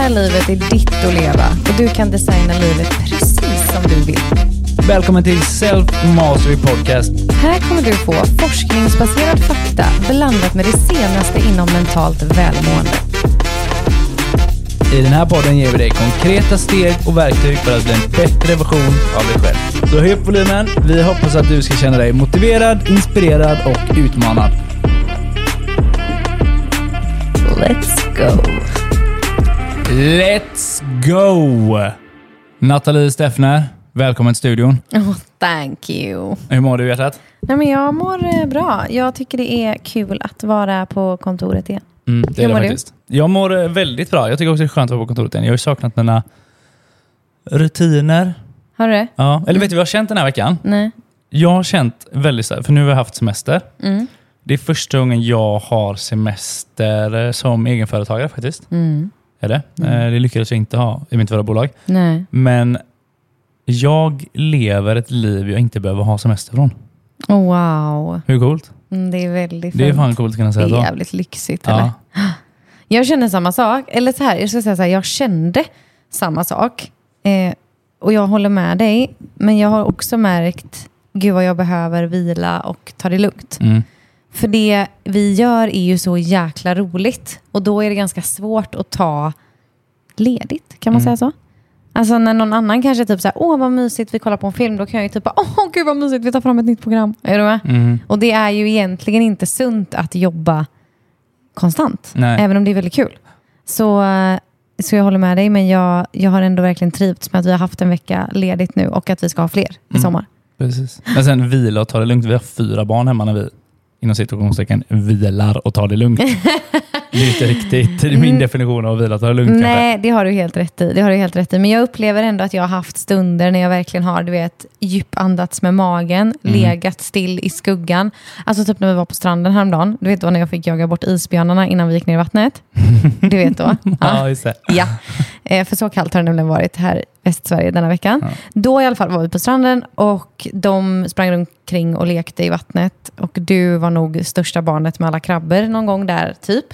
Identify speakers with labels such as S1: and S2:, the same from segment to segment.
S1: här livet är ditt att leva och du kan designa livet precis som du vill.
S2: Välkommen till Self Mastery Podcast.
S1: Här kommer du få forskningsbaserad fakta blandat med det senaste inom mentalt välmående.
S2: I den här podden ger vi dig konkreta steg och verktyg för att bli en bättre version av dig själv. Så höj upp volymen. Vi hoppas att du ska känna dig motiverad, inspirerad och utmanad.
S1: Let's go!
S2: Let's go! Nathalie Steffner, välkommen till studion.
S1: Oh, thank you.
S2: Hur mår du hjärtat?
S1: Nej, men jag mår eh, bra. Jag tycker det är kul att vara på kontoret igen.
S2: Mm, det
S1: Hur mår du?
S2: Jag mår eh, väldigt bra. Jag tycker också det är skönt att vara på kontoret igen. Jag har ju saknat mina rutiner.
S1: Har du det?
S2: Ja. Eller vet du vad jag har känt den här veckan?
S1: Nej.
S2: Jag har känt väldigt så här, för nu har jag haft semester.
S1: Mm.
S2: Det är första gången jag har semester eh, som egenföretagare faktiskt.
S1: Mm.
S2: Är det? Eh, Det lyckades jag inte ha i mitt förra bolag.
S1: Nej.
S2: Men jag lever ett liv jag inte behöver ha semester från.
S1: Oh, wow.
S2: Hur coolt?
S1: Mm, det är väldigt
S2: Det är
S1: fint.
S2: fan coolt kan jag
S1: Det
S2: säga
S1: är
S2: så.
S1: jävligt lyxigt. Eller?
S2: Ja.
S1: Jag känner samma sak. Eller så här, jag ska säga så här, jag kände samma sak. Eh, och jag håller med dig. Men jag har också märkt, gud vad jag behöver vila och ta det lugnt.
S2: Mm.
S1: För det vi gör är ju så jäkla roligt. Och då är det ganska svårt att ta ledigt. Kan man
S2: Mm.
S1: säga så? Alltså när någon annan kanske typ så här, åh vad mysigt, vi kollar på en film. Då kan jag ju typ, åh gud vad mysigt, vi tar fram ett nytt program. Är du med?
S2: Mm.
S1: Och det är ju egentligen inte sunt att jobba konstant.
S2: Nej.
S1: Även om det är väldigt kul. Så, så jag håller med dig, men jag, jag har ändå verkligen trivts med att vi har haft en vecka ledigt nu och att vi ska ha fler i
S2: Mm.
S1: sommar.
S2: Precis. Men sen vila och ta det lugnt. Vi har fyra barn hemma när vi inom situationstecken vilar och tar det lugnt. det är inte riktigt det är min definition av vila ta det lugnt kanske.
S1: Mm. Nej, det har du helt rätt i. Det har du helt rätt i. Men jag upplever ändå att jag har haft stunder när jag verkligen har du vet, djupandats med magen,
S2: Mm.
S1: legat still i skuggan. Alltså typ när vi var på stranden häromdagen. Du vet då när jag fick jaga bort isbjörnarna innan vi gick ner i vattnet. Du vet då.
S2: Ja, just det.
S1: Ja, eh, för så kallt har det nämligen varit här i Västsverige denna veckan.
S2: Ja.
S1: Då i alla fall var vi på stranden och de sprang omkring och lekte i vattnet. Och du var nog största barnet med alla krabbor någon gång där, typ.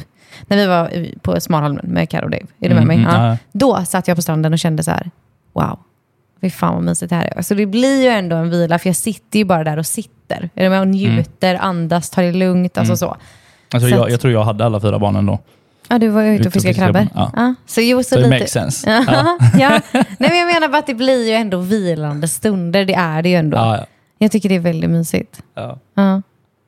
S1: När vi var på Smalholmen med Karo och Dave. Är du med mig?
S2: Mm,
S1: Ja.
S2: ja.
S1: Då satt jag på stranden och kände så här, wow, fy fan vad mysigt det här är. Så det blir ju ändå en vila, för jag sitter ju bara där och sitter. Är du med? Och njuter, andas, tar det lugnt, alltså
S2: Mm.
S1: så.
S2: Alltså,
S1: Så
S2: jag, jag tror jag hade alla fyra barnen då.
S1: Ja, du var ju ute och fiskade krabbor.
S2: Ja.
S1: Så jo, så
S2: Så
S1: lite...
S2: makes sense.
S1: Ja. ja. Nej, men jag menar bara att det blir ju ändå vilande stunder. Det är det ju ändå.
S2: Ja, ja.
S1: Jag tycker det är väldigt mysigt.
S2: ja.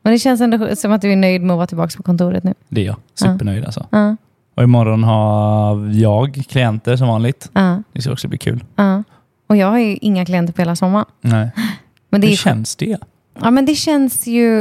S1: Men det känns ändå som att du är nöjd med att vara tillbaka på kontoret nu.
S2: Det är jag. Supernöjd alltså.
S1: Ja.
S2: Och imorgon har jag klienter som vanligt.
S1: Ja.
S2: Det ska också bli kul.
S1: Ja. Och jag har ju inga klienter på hela sommaren.
S2: Nej.
S1: Men det,
S2: Hur
S1: är,
S2: känns det?
S1: ja, men det känns ju...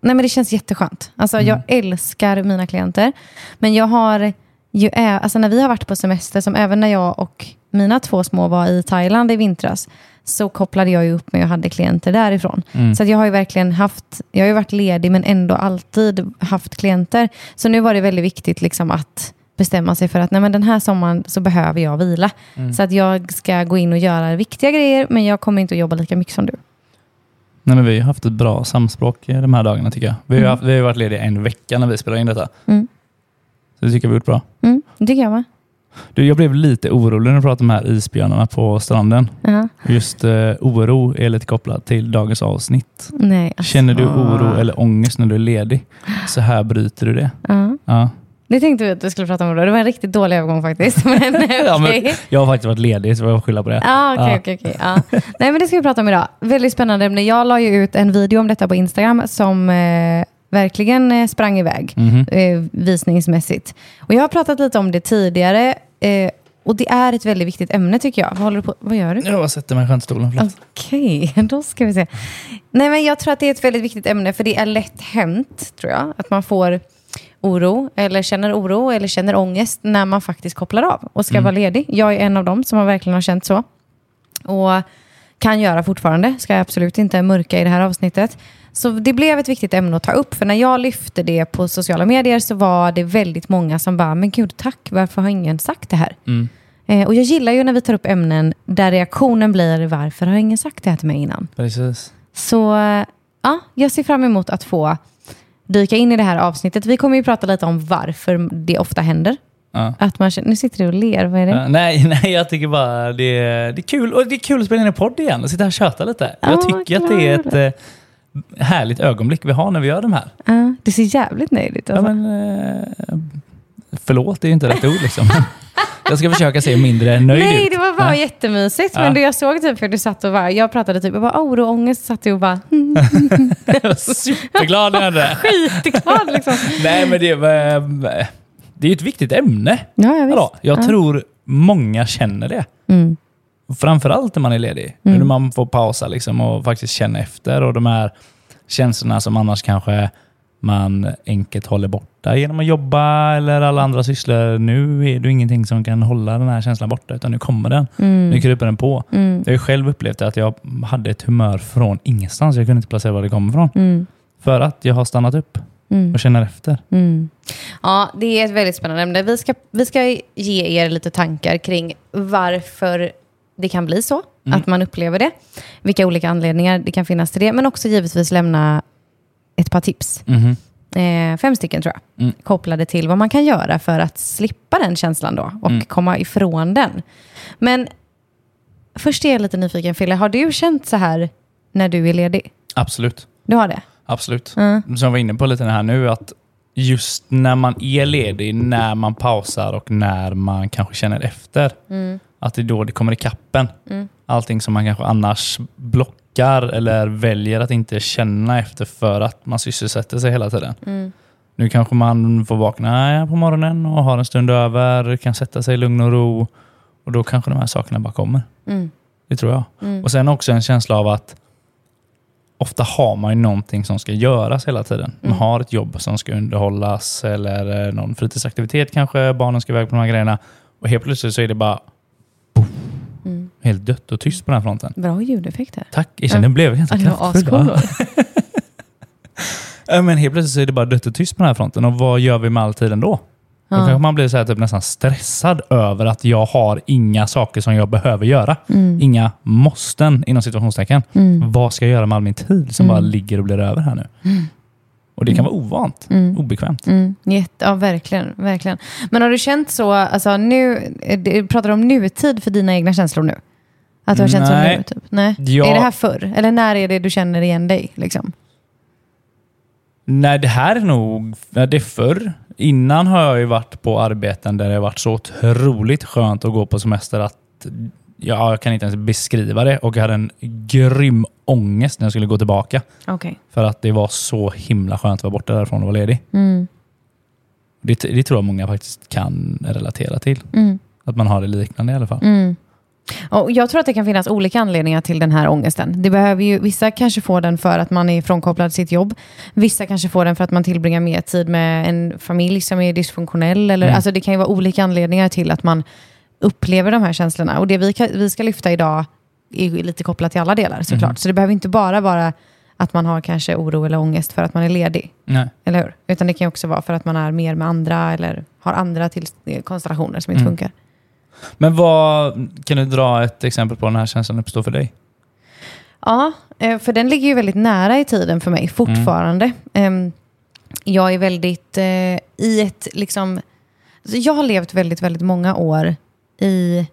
S1: Nej, men det känns jätteskönt. Alltså,
S2: Mm.
S1: Jag älskar mina klienter. Men jag har ju... Alltså, när vi har varit på semester, som även när jag och mina två små var i Thailand i vintras, så kopplade jag ju upp mig och hade klienter därifrån.
S2: Mm.
S1: Så jag har ju verkligen haft, jag har ju varit ledig men ändå alltid haft klienter. Så nu var det väldigt viktigt liksom att bestämma sig för att nej men den här sommaren så behöver jag vila.
S2: Mm.
S1: Så att jag ska gå in och göra viktiga grejer men jag kommer inte att jobba lika mycket som du.
S2: Nej, men vi har haft ett bra samspråk de här dagarna tycker jag. Vi har,
S1: Mm.
S2: haft, vi har varit lediga en vecka när vi spelade in detta.
S1: Mm.
S2: Så det tycker jag vi har gjort bra.
S1: Mm, det tycker jag med.
S2: Du, jag blev lite orolig när du pratade om de här isbjörnarna på stranden.
S1: Ja.
S2: Just eh, oro är lite kopplat till dagens avsnitt.
S1: Nej, alltså.
S2: Känner du oro eller ångest när du är ledig? Så här bryter du det.
S1: Ja.
S2: Ja.
S1: Det tänkte vi att du skulle prata om då. Det var en riktigt dålig övergång faktiskt. Men
S2: Ja, men jag har faktiskt varit ledig så jag får skylla på det.
S1: Ah, okej,
S2: Ja.
S1: okej, okej. Ja. Nej, men det ska vi prata om idag. Väldigt spännande ämne. Jag la ju ut en video om detta på Instagram som eh, verkligen eh, sprang iväg eh, visningsmässigt. Och jag har pratat lite om det tidigare eh, och det är ett väldigt viktigt ämne tycker jag. Vad, håller du på? Vad gör du?
S2: Jag sätter mig i förlåt.
S1: Okej, då ska vi se. Nej, men jag tror att det är ett väldigt viktigt ämne för det är lätt hänt, tror jag, att man får oro eller känner oro eller känner ångest när man faktiskt kopplar av och ska vara ledig. Jag är en av dem som har verkligen har känt så. Och kan göra fortfarande, ska jag absolut inte mörka i det här avsnittet. Så det blev ett viktigt ämne att ta upp, för när jag lyfte det på sociala medier så var det väldigt många som bara, men gud tack, varför har ingen sagt det här?
S2: Mm.
S1: Eh, och jag gillar ju när vi tar upp ämnen där reaktionen blir, varför har ingen sagt det här till mig innan?
S2: Precis.
S1: Så ja, jag ser fram emot att få dyka in i det här avsnittet. Vi kommer ju prata lite om varför det ofta händer.
S2: Ja.
S1: Att man känner, nu sitter du och ler, vad är det?
S2: Ja, nej, nej, jag tycker bara det är, det är kul. Och det är kul att spela in en podd igen och sitta här och köta lite.
S1: Ja,
S2: jag tycker att det är ett eh, härligt ögonblick vi har när vi gör de här.
S1: Ja, du ser jävligt nöjd ut.
S2: Ja,
S1: Alltså.
S2: men, eh, förlåt, det är ju inte rätt ord liksom. jag ska försöka se mindre nöjd
S1: Nej,
S2: ut.
S1: det var bara
S2: Nej.
S1: jättemysigt.
S2: Ja.
S1: Men det jag såg typ hur du satt och bara, jag pratade typ, jag bara oro och ångest, satt du och bara mm,
S2: Jag var superglad när jag hörde det.
S1: skitglad liksom.
S2: Nej, men det, var- det är ett viktigt ämne.
S1: Ja, ja visst.
S2: Jag
S1: ja.
S2: tror många känner det.
S1: Mm.
S2: Framförallt när man är ledig.
S1: Mm.
S2: När man får pausa liksom och faktiskt känna efter. Och de här känslorna som annars kanske man enkelt håller borta genom att jobba eller alla andra sysslor. Nu är det ingenting som kan hålla den här känslan borta, utan nu kommer den.
S1: Mm.
S2: Nu kryper den på.
S1: Mm.
S2: Jag har själv upplevt att jag hade ett humör från ingenstans. Jag kunde inte placera var det kommer ifrån.
S1: Mm.
S2: För att jag har stannat upp
S1: Mm.
S2: och känner efter.
S1: Mm. Ja, det är ett väldigt spännande ämne. Vi ska, vi ska ge er lite tankar kring varför det kan bli så,
S2: Mm.
S1: att man upplever det. Vilka olika anledningar det kan finnas till det, men också givetvis lämna ett par tips.
S2: Mhm.
S1: Eh, fem stycken tror jag,
S2: Mm.
S1: kopplade till vad man kan göra för att slippa den känslan då och
S2: Mm.
S1: komma ifrån den. Men först är jag lite nyfiken, Fille. Har du känt så här när du är ledig?
S2: Absolut.
S1: Du har det?
S2: Absolut.
S1: Mm.
S2: Som jag var inne på lite här nu, att just när man är ledig, när man pausar och när man kanske känner efter,
S1: Mm.
S2: att det är då det kommer i kappen.
S1: Mm.
S2: Allting som man kanske annars blockar eller väljer att inte känna efter för att man sysselsätter sig hela tiden.
S1: Mm.
S2: Nu kanske man får vakna på morgonen och har en stund över, kan sätta sig i lugn och ro och då kanske de här sakerna bara kommer.
S1: Mm.
S2: Det tror jag.
S1: Mm.
S2: Och sen också en känsla av att ofta har man ju någonting som ska göras hela tiden. Man
S1: Mm.
S2: har ett jobb som ska underhållas eller eh, någon fritidsaktivitet kanske, barnen ska iväg på de här grejerna. Och helt plötsligt så är det bara
S1: Mm.
S2: helt dött och tyst på den här fronten.
S1: Bra ljudeffekter.
S2: Tack, jag kände
S1: Ja.
S2: den blev ganska kraftfull. Men helt plötsligt så är det bara dött och tyst på den här fronten. Och vad gör vi med all tiden då? Då kanske man blir så här, typ, nästan stressad över att jag har inga saker som jag behöver göra.
S1: Mm.
S2: Inga måsten inom situationstecken.
S1: Mm.
S2: Vad ska jag göra med all min tid som
S1: Mm.
S2: bara ligger och blir över här nu? Och det kan vara ovant,
S1: Mm.
S2: obekvämt.
S1: Mm, jätte, ja, verkligen, verkligen. Men har du känt så, alltså nu, eh, du pratar om nutid för dina egna känslor nu? Att du har känt
S2: Nej.
S1: så nu? Typ? Nej.
S2: Ja.
S1: Är det här förr? Eller när är det du känner igen dig? Liksom?
S2: Nej, det här är nog det är förr. Innan har jag ju varit på arbeten där det har varit så otroligt skönt att gå på semester att ja, jag kan inte ens beskriva det. Och jag hade en grym ångest när jag skulle gå tillbaka.
S1: Okej.
S2: För att det var så himla skönt att vara borta därifrån och vara ledig.
S1: Mm.
S2: Det, det tror jag många faktiskt kan relatera till.
S1: Mm.
S2: Att man har det liknande i alla fall.
S1: Mm. Och jag tror att det kan finnas olika anledningar till den här ångesten. Det behöver ju, vissa kanske får den för att man är frånkopplad sitt jobb. Vissa kanske får den för att man tillbringar mer tid med en familj som är dysfunktionell. Eller,
S2: Mm.
S1: alltså det kan ju vara olika anledningar till att man upplever de här känslorna. Och det vi, vi ska lyfta idag är lite kopplat till alla delar såklart.
S2: Mm.
S1: Så det behöver inte bara vara att man har kanske oro eller ångest för att man är ledig.
S2: Nej.
S1: Eller hur? Utan det kan också vara för att man är mer med andra eller har andra till, konstellationer som inte
S2: Mm.
S1: funkar.
S2: Men vad, kan du dra ett exempel på när den här känslan uppstår för dig?
S1: Ja, eh, för den ligger ju väldigt nära i tiden för mig fortfarande. Ehm, Jag är väldigt eh, i ett, liksom, alltså jag har levt väldigt, väldigt många år i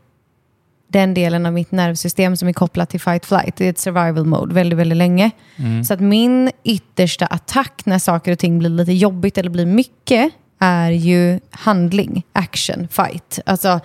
S1: den delen av mitt nervsystem som är kopplat till fight-flight. Det är ett survival mode väldigt, väldigt länge.
S2: Mm.
S1: Så att min yttersta attack när saker och ting blir lite jobbigt eller blir mycket är ju handling, action, fight. Alltså,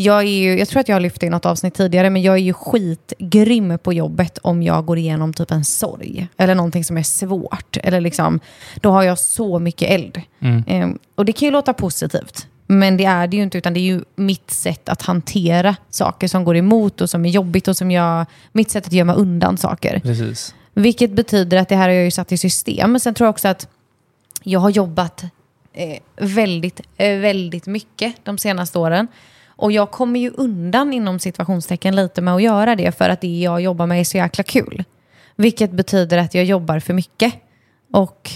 S1: jag, är ju, jag tror att jag har lyft det i något avsnitt tidigare, men jag är ju skitgrym på jobbet om jag går igenom typ en sorg eller någonting som är svårt. Eller liksom, då har jag så mycket eld.
S2: Mm.
S1: Ehm, och det kan ju låta positivt, men det är det ju inte, utan det är ju mitt sätt att hantera saker som går emot och som är jobbigt och som jag, mitt sätt att gömma undan saker.
S2: Precis.
S1: Vilket betyder att det här har jag ju satt i system. Men sen tror jag också att jag har jobbat eh, väldigt, eh, väldigt mycket de senaste åren. Och jag kommer ju undan inom situationstecken lite med att göra det för att det jag jobbar med är så jäkla kul. Vilket betyder att jag jobbar för mycket. Och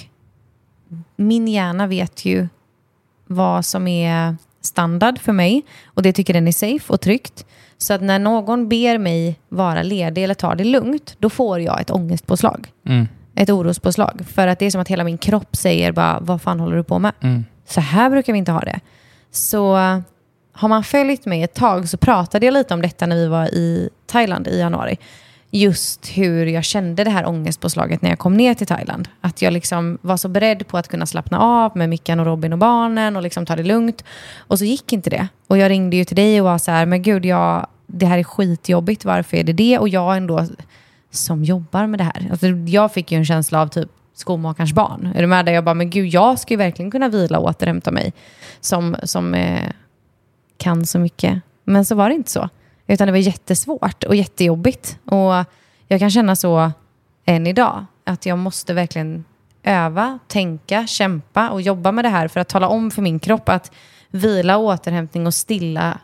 S1: min hjärna vet ju vad som är standard för mig och det tycker den är safe och tryggt. Så att när någon ber mig vara ledig eller ta det lugnt, då får jag ett ångestpåslag.
S2: Mm.
S1: Ett orospåslag. För att det är som att hela min kropp säger bara, vad fan håller du på med?
S2: Mm.
S1: Så här brukar vi inte ha det. så har man följt mig ett tag så pratade jag lite om detta när vi var i Thailand i januari. Just hur jag kände det här ångestpåslaget när jag kom ner till Thailand. Att jag liksom var så beredd på att kunna slappna av med Mickan och Robin och barnen och liksom ta det lugnt. Och så gick inte det. Och jag ringde ju till dig och var så här, men gud, jag, det här är skitjobbigt, varför är det det? Och jag ändå som jobbar med det här. Alltså, jag fick ju en känsla av typ skomakarens barn. Är du med? Där jag bara, men gud, jag ska ju verkligen kunna vila och återhämta mig. Som, som eh, kan så mycket. Men så var det inte så. Utan det var jättesvårt och jättejobbigt. Och jag kan känna så än idag. Att jag måste verkligen öva, tänka, kämpa och jobba med det här för att tala om för min kropp att vila, återhämtning och stilla,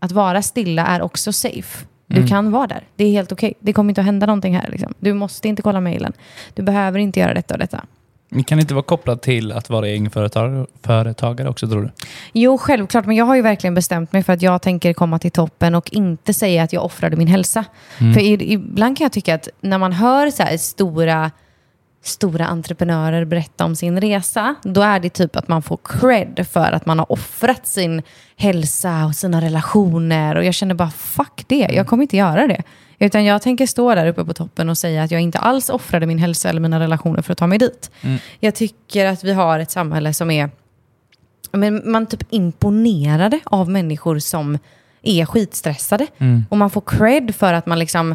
S1: att vara stilla är också safe. Du
S2: Mm.
S1: kan vara där. Det är helt okej. Det kommer inte att hända någonting här. Liksom. Du måste inte kolla mejlen. Du behöver inte göra detta och detta.
S2: Det kan inte vara kopplat till att vara egenföretagare företagare också tror du?
S1: Jo, självklart. Men jag har ju verkligen bestämt mig för att jag tänker komma till toppen och inte säga att jag offrade min hälsa. För i- ibland kan jag tycka att när man hör så här stora, stora entreprenörer berätta om sin resa, då är det typ att man får cred för att man har offrat sin hälsa och sina relationer. Och jag känner bara, fuck det. Jag kommer inte göra det. Utan jag tänker stå där uppe på toppen och säga att jag inte alls offrade min hälsa eller mina relationer för att ta mig dit. Jag tycker att vi har ett samhälle som är men man typ imponerade av människor som är skitstressade. Och man får cred för att man liksom,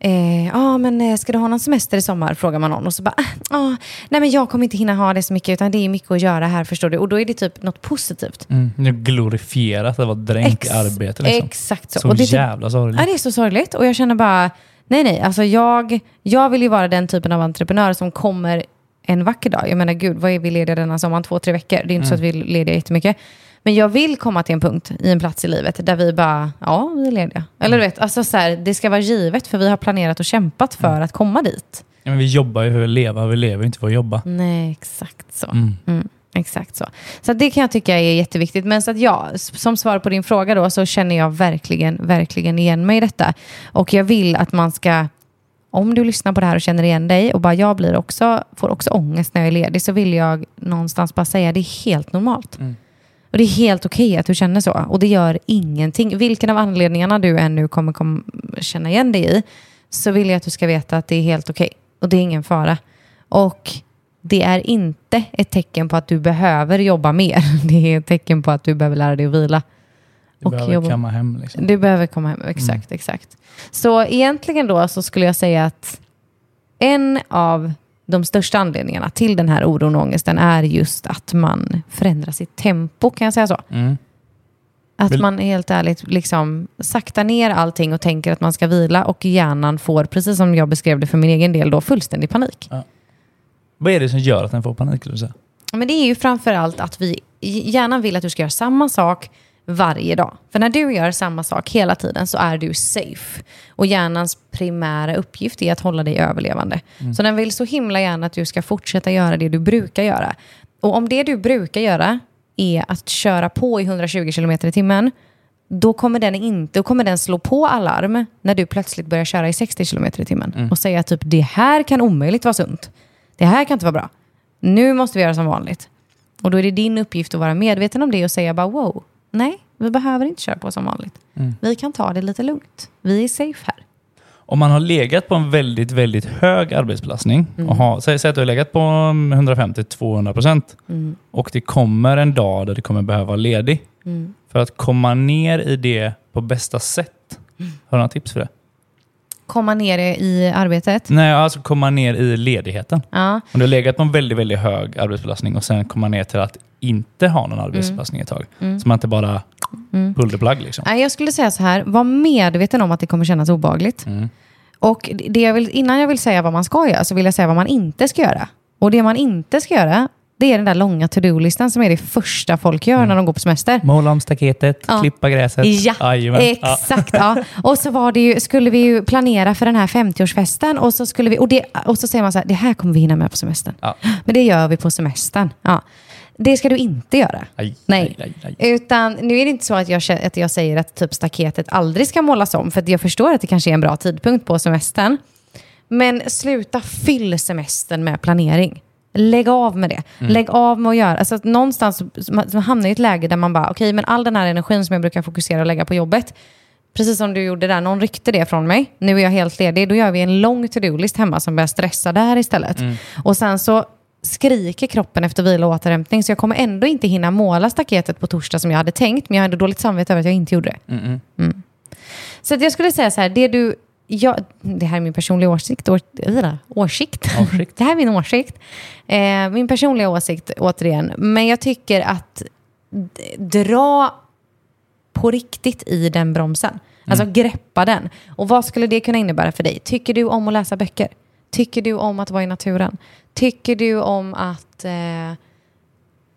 S1: eh, ja men eh, ska du ha någon semester i sommar? Frågar man någon och så bara, ah, ah, nej men jag kommer inte hinna ha det så mycket utan det är mycket att göra här förstår du. Och då är det typ något positivt.
S2: Mm. Det är glorifierat att vara dränkt
S1: Ex-
S2: arbete. Liksom.
S1: Exakt så.
S2: Så
S1: Och det är typ-
S2: jävla sorgligt.
S1: Ja, det är så sorgligt. Och jag känner bara, nej nej, alltså jag, jag vill ju vara den typen av entreprenör som kommer en vacker dag. Jag menar gud, vad är vi lediga denna sommaren? Två, tre veckor. Det är inte så att vi är lediga jättemycket. Men jag vill komma till en punkt i en plats i livet där vi bara, ja, vi är lediga. Eller du vet, alltså så här, det ska vara givet för vi har planerat och kämpat för att komma dit.
S2: Ja, men vi jobbar ju för att leva, vi lever inte för att jobba.
S1: Nej, exakt så.
S2: Mm.
S1: Mm, exakt så. Så att det kan jag tycka är jätteviktigt. Men så att ja, som svar på din fråga då så känner jag verkligen, verkligen igen mig i detta. Och jag vill att man ska, om du lyssnar på det här och känner igen dig och bara jag blir också, får också ångest när jag är ledig så vill jag någonstans bara säga det är helt normalt. Och det är helt okej att du känner så. Och det gör ingenting. Vilken av anledningarna du än nu kommer kom, känna igen dig i så vill jag att du ska veta att det är helt okej. Och det är ingen fara. Och det är inte ett tecken på att du behöver jobba mer. Det är ett tecken på att du behöver lära dig att vila.
S2: Du
S1: Och
S2: behöver
S1: jobba-
S2: kamma hem. Liksom.
S1: Du behöver komma hem, exakt, exakt. Så egentligen då så skulle jag säga att en av de största anledningarna till den här oron och ångesten är just att man förändrar sitt tempo, kan jag säga så?
S2: Mm.
S1: Att
S2: Vill-
S1: man helt ärligt liksom saktar ner allting och tänker att man ska vila och hjärnan får, precis som jag beskrev det för min egen del, då fullständig panik.
S2: Vad är det som gör att den får panik? skulle du säga?
S1: Men det är ju framför allt att vi hjärnan vill att du ska göra samma sak varje dag. För när du gör samma sak hela tiden så är du safe. Och hjärnans primära uppgift är att hålla dig överlevande. Så den vill så himla gärna att du ska fortsätta göra det du brukar göra. Och om det du brukar göra är att köra på i 120 km i timmen, då kommer, den inte, då kommer den slå på alarm när du plötsligt börjar köra i 60 km i timmen. Och säga typ det här kan omöjligt vara sunt. Det här kan inte vara bra. Nu måste vi göra som vanligt. Och då är det din uppgift att vara medveten om det och säga bara wow, nej, vi behöver inte köra på som vanligt. Vi kan ta det lite lugnt. Vi är safe här.
S2: Om man har legat på en väldigt, väldigt hög arbetsbelastning, och har, säg, säg att du har legat på 150-200 procent och det kommer en dag där du kommer behöva vara ledig. För att komma ner i det på bästa sätt. Har du några tips för det?
S1: Komma ner i arbetet.
S2: Nej, alltså komma ner i ledigheten.
S1: Ja.
S2: Om du har legat på en väldigt, väldigt hög arbetsbelastning och sen komma ner till att inte ha någon arbetsbelastning ett tag. Så man inte bara pull the plug liksom.
S1: Nej, Jag skulle säga så här, var medveten om att det kommer kännas obagligt.
S2: Mm.
S1: Och det jag vill, innan jag vill säga vad man ska göra så vill jag säga vad man inte ska göra. Och det man inte ska göra, det är den där långa to-do-listan som är det första folk gör när de går på semester.
S2: Måla om staketet,
S1: Ja.
S2: klippa gräset.
S1: Ja.
S2: Ja.
S1: exakt. Ja. Och så var det ju, skulle vi ju planera för den här 50-årsfesten och så, skulle vi, och, det, och så säger man så här, det här kommer vi hinna med på semestern.
S2: Ja.
S1: Men det gör vi på semestern. Ja. Det ska du inte göra.
S2: Aj,
S1: Nej.
S2: aj, aj.
S1: Utan nu är det inte så att jag, att jag säger att typ staketet aldrig ska målas om, för jag förstår att det kanske är en bra tidpunkt på semestern. Men sluta fyll semestern med planering. Lägg av med det.
S2: Mm.
S1: Lägg av med att göra. Alltså, att någonstans så- man, man hamnar i ett läge där man bara, okej, men all den här energin som jag brukar fokusera och lägga på jobbet, precis som du gjorde där, någon ryckte det från mig. Nu är jag helt ledig. Då gör vi en lång to-do-list hemma som börjar stressa där istället.
S2: Mm.
S1: Och sen så skriker kroppen efter vila och återhämtning, så jag kommer ändå inte hinna måla staketet på torsdag som jag hade tänkt, men jag hade dåligt samvete över att jag inte gjorde det.
S2: Mm-mm.
S1: Så jag skulle säga så här, det du... Jag, det här är min personliga åsikt. Å, åsikt.
S2: Åsikt.
S1: det här är min åsikt. Eh, min personliga åsikt, återigen. Men jag tycker att dra på riktigt i den bromsen. Alltså greppa den. Och vad skulle det kunna innebära för dig? Tycker du om att läsa böcker? Tycker du om att vara i naturen? Tycker du om att eh,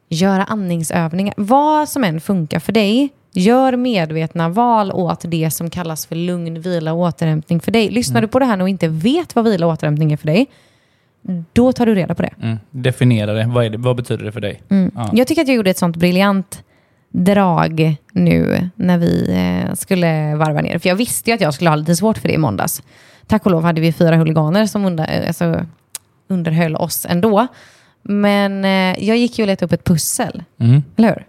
S1: göra andningsövningar? Vad som än funkar för dig, gör medvetna val åt det som kallas för lugn, vila och återhämtning för dig. Lyssnar du på det här och inte vet vad vila och återhämtning är för dig, då tar du reda på det.
S2: Mm. Definiera det. Vad, det. vad betyder det för dig? Ja.
S1: Jag tycker att jag gjorde ett sånt briljant drag nu när vi eh, skulle varva ner. För jag visste ju att jag skulle ha lite svårt för det i måndags. Tack och lov hade vi fyra huliganer som under, eh, alltså, underhöll oss ändå. Men eh, jag gick ju och letade upp ett pussel,
S2: Mm.
S1: eller hur?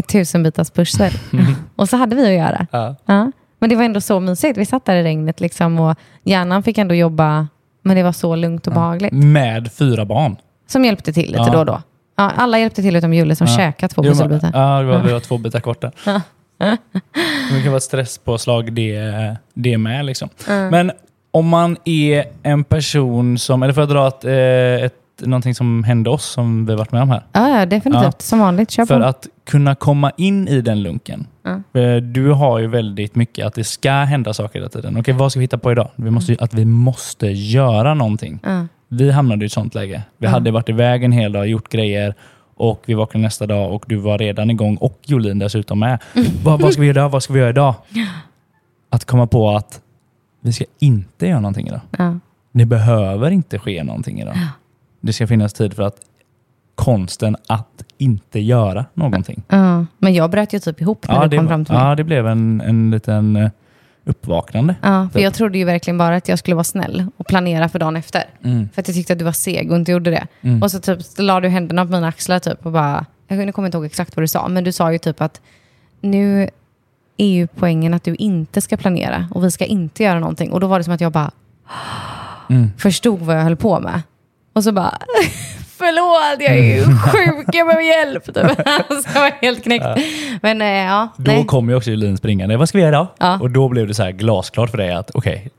S1: Ett tusenbitars pussel. och så hade vi att göra.
S2: Ja.
S1: Ja. Men det var ändå så mysigt. Vi satt där i regnet liksom, och hjärnan fick ändå jobba, men det var så lugnt och behagligt.
S2: Med fyra barn.
S1: Som hjälpte till lite
S2: Ja.
S1: då och då. Ja, alla hjälpte till utom Julle som
S2: Ja.
S1: käkade två pusselbitar.
S2: Ja, det var, vi var två bitar där. Det kan vara ett stresspåslag det, det med. Liksom. Men om man är en person som, eller för att dra ett, eh, ett, någonting som hände oss som vi varit med om här.
S1: Ja, ja, definitivt. Som vanligt. Kör på.
S2: För att kunna komma in i den lunken. Eh, Du har ju väldigt mycket att det ska hända saker hela tiden. Okej, vad ska vi hitta på idag? Vi måste, ju- Att vi måste göra någonting.
S1: Ja.
S2: Vi hamnade i ett sånt läge. Vi hade varit iväg en hel dag, gjort grejer och vi vaknade nästa dag och du var redan igång och Jolin dessutom med. Vad, vad ska vi göra idag? Vad ska vi göra idag? Att komma på att vi ska inte göra någonting idag.
S1: Ja.
S2: Det behöver inte ske någonting idag. Det ska finnas tid för att konsten att inte göra någonting.
S1: Ja. Men jag bröt ju typ ihop när du
S2: det,
S1: kom fram till mig.
S2: ja, det blev en, en liten eh, uppvaknande.
S1: Ja, för jag trodde ju verkligen bara att jag skulle vara snäll och planera för dagen efter.
S2: Mm.
S1: För att jag tyckte att du var seg och inte gjorde det. Och så typ la du händerna på mina axlar typ och bara, jag kommer inte ihåg exakt vad du sa, men du sa ju typ att nu är ju poängen att du inte ska planera och vi ska inte göra någonting. Och då var det som att jag bara
S2: Mm.
S1: förstod vad jag höll på med. Och så bara, förlåt, jag är ju sjuk, jag behöver hjälp. Typ. så jag var helt knäckt. Men eh, ja,
S2: Då
S1: nej.
S2: kom ju också Julin springande. Vad ska vi göra idag?
S1: Ja.
S2: Och då blev det så här glasklart för dig att okej,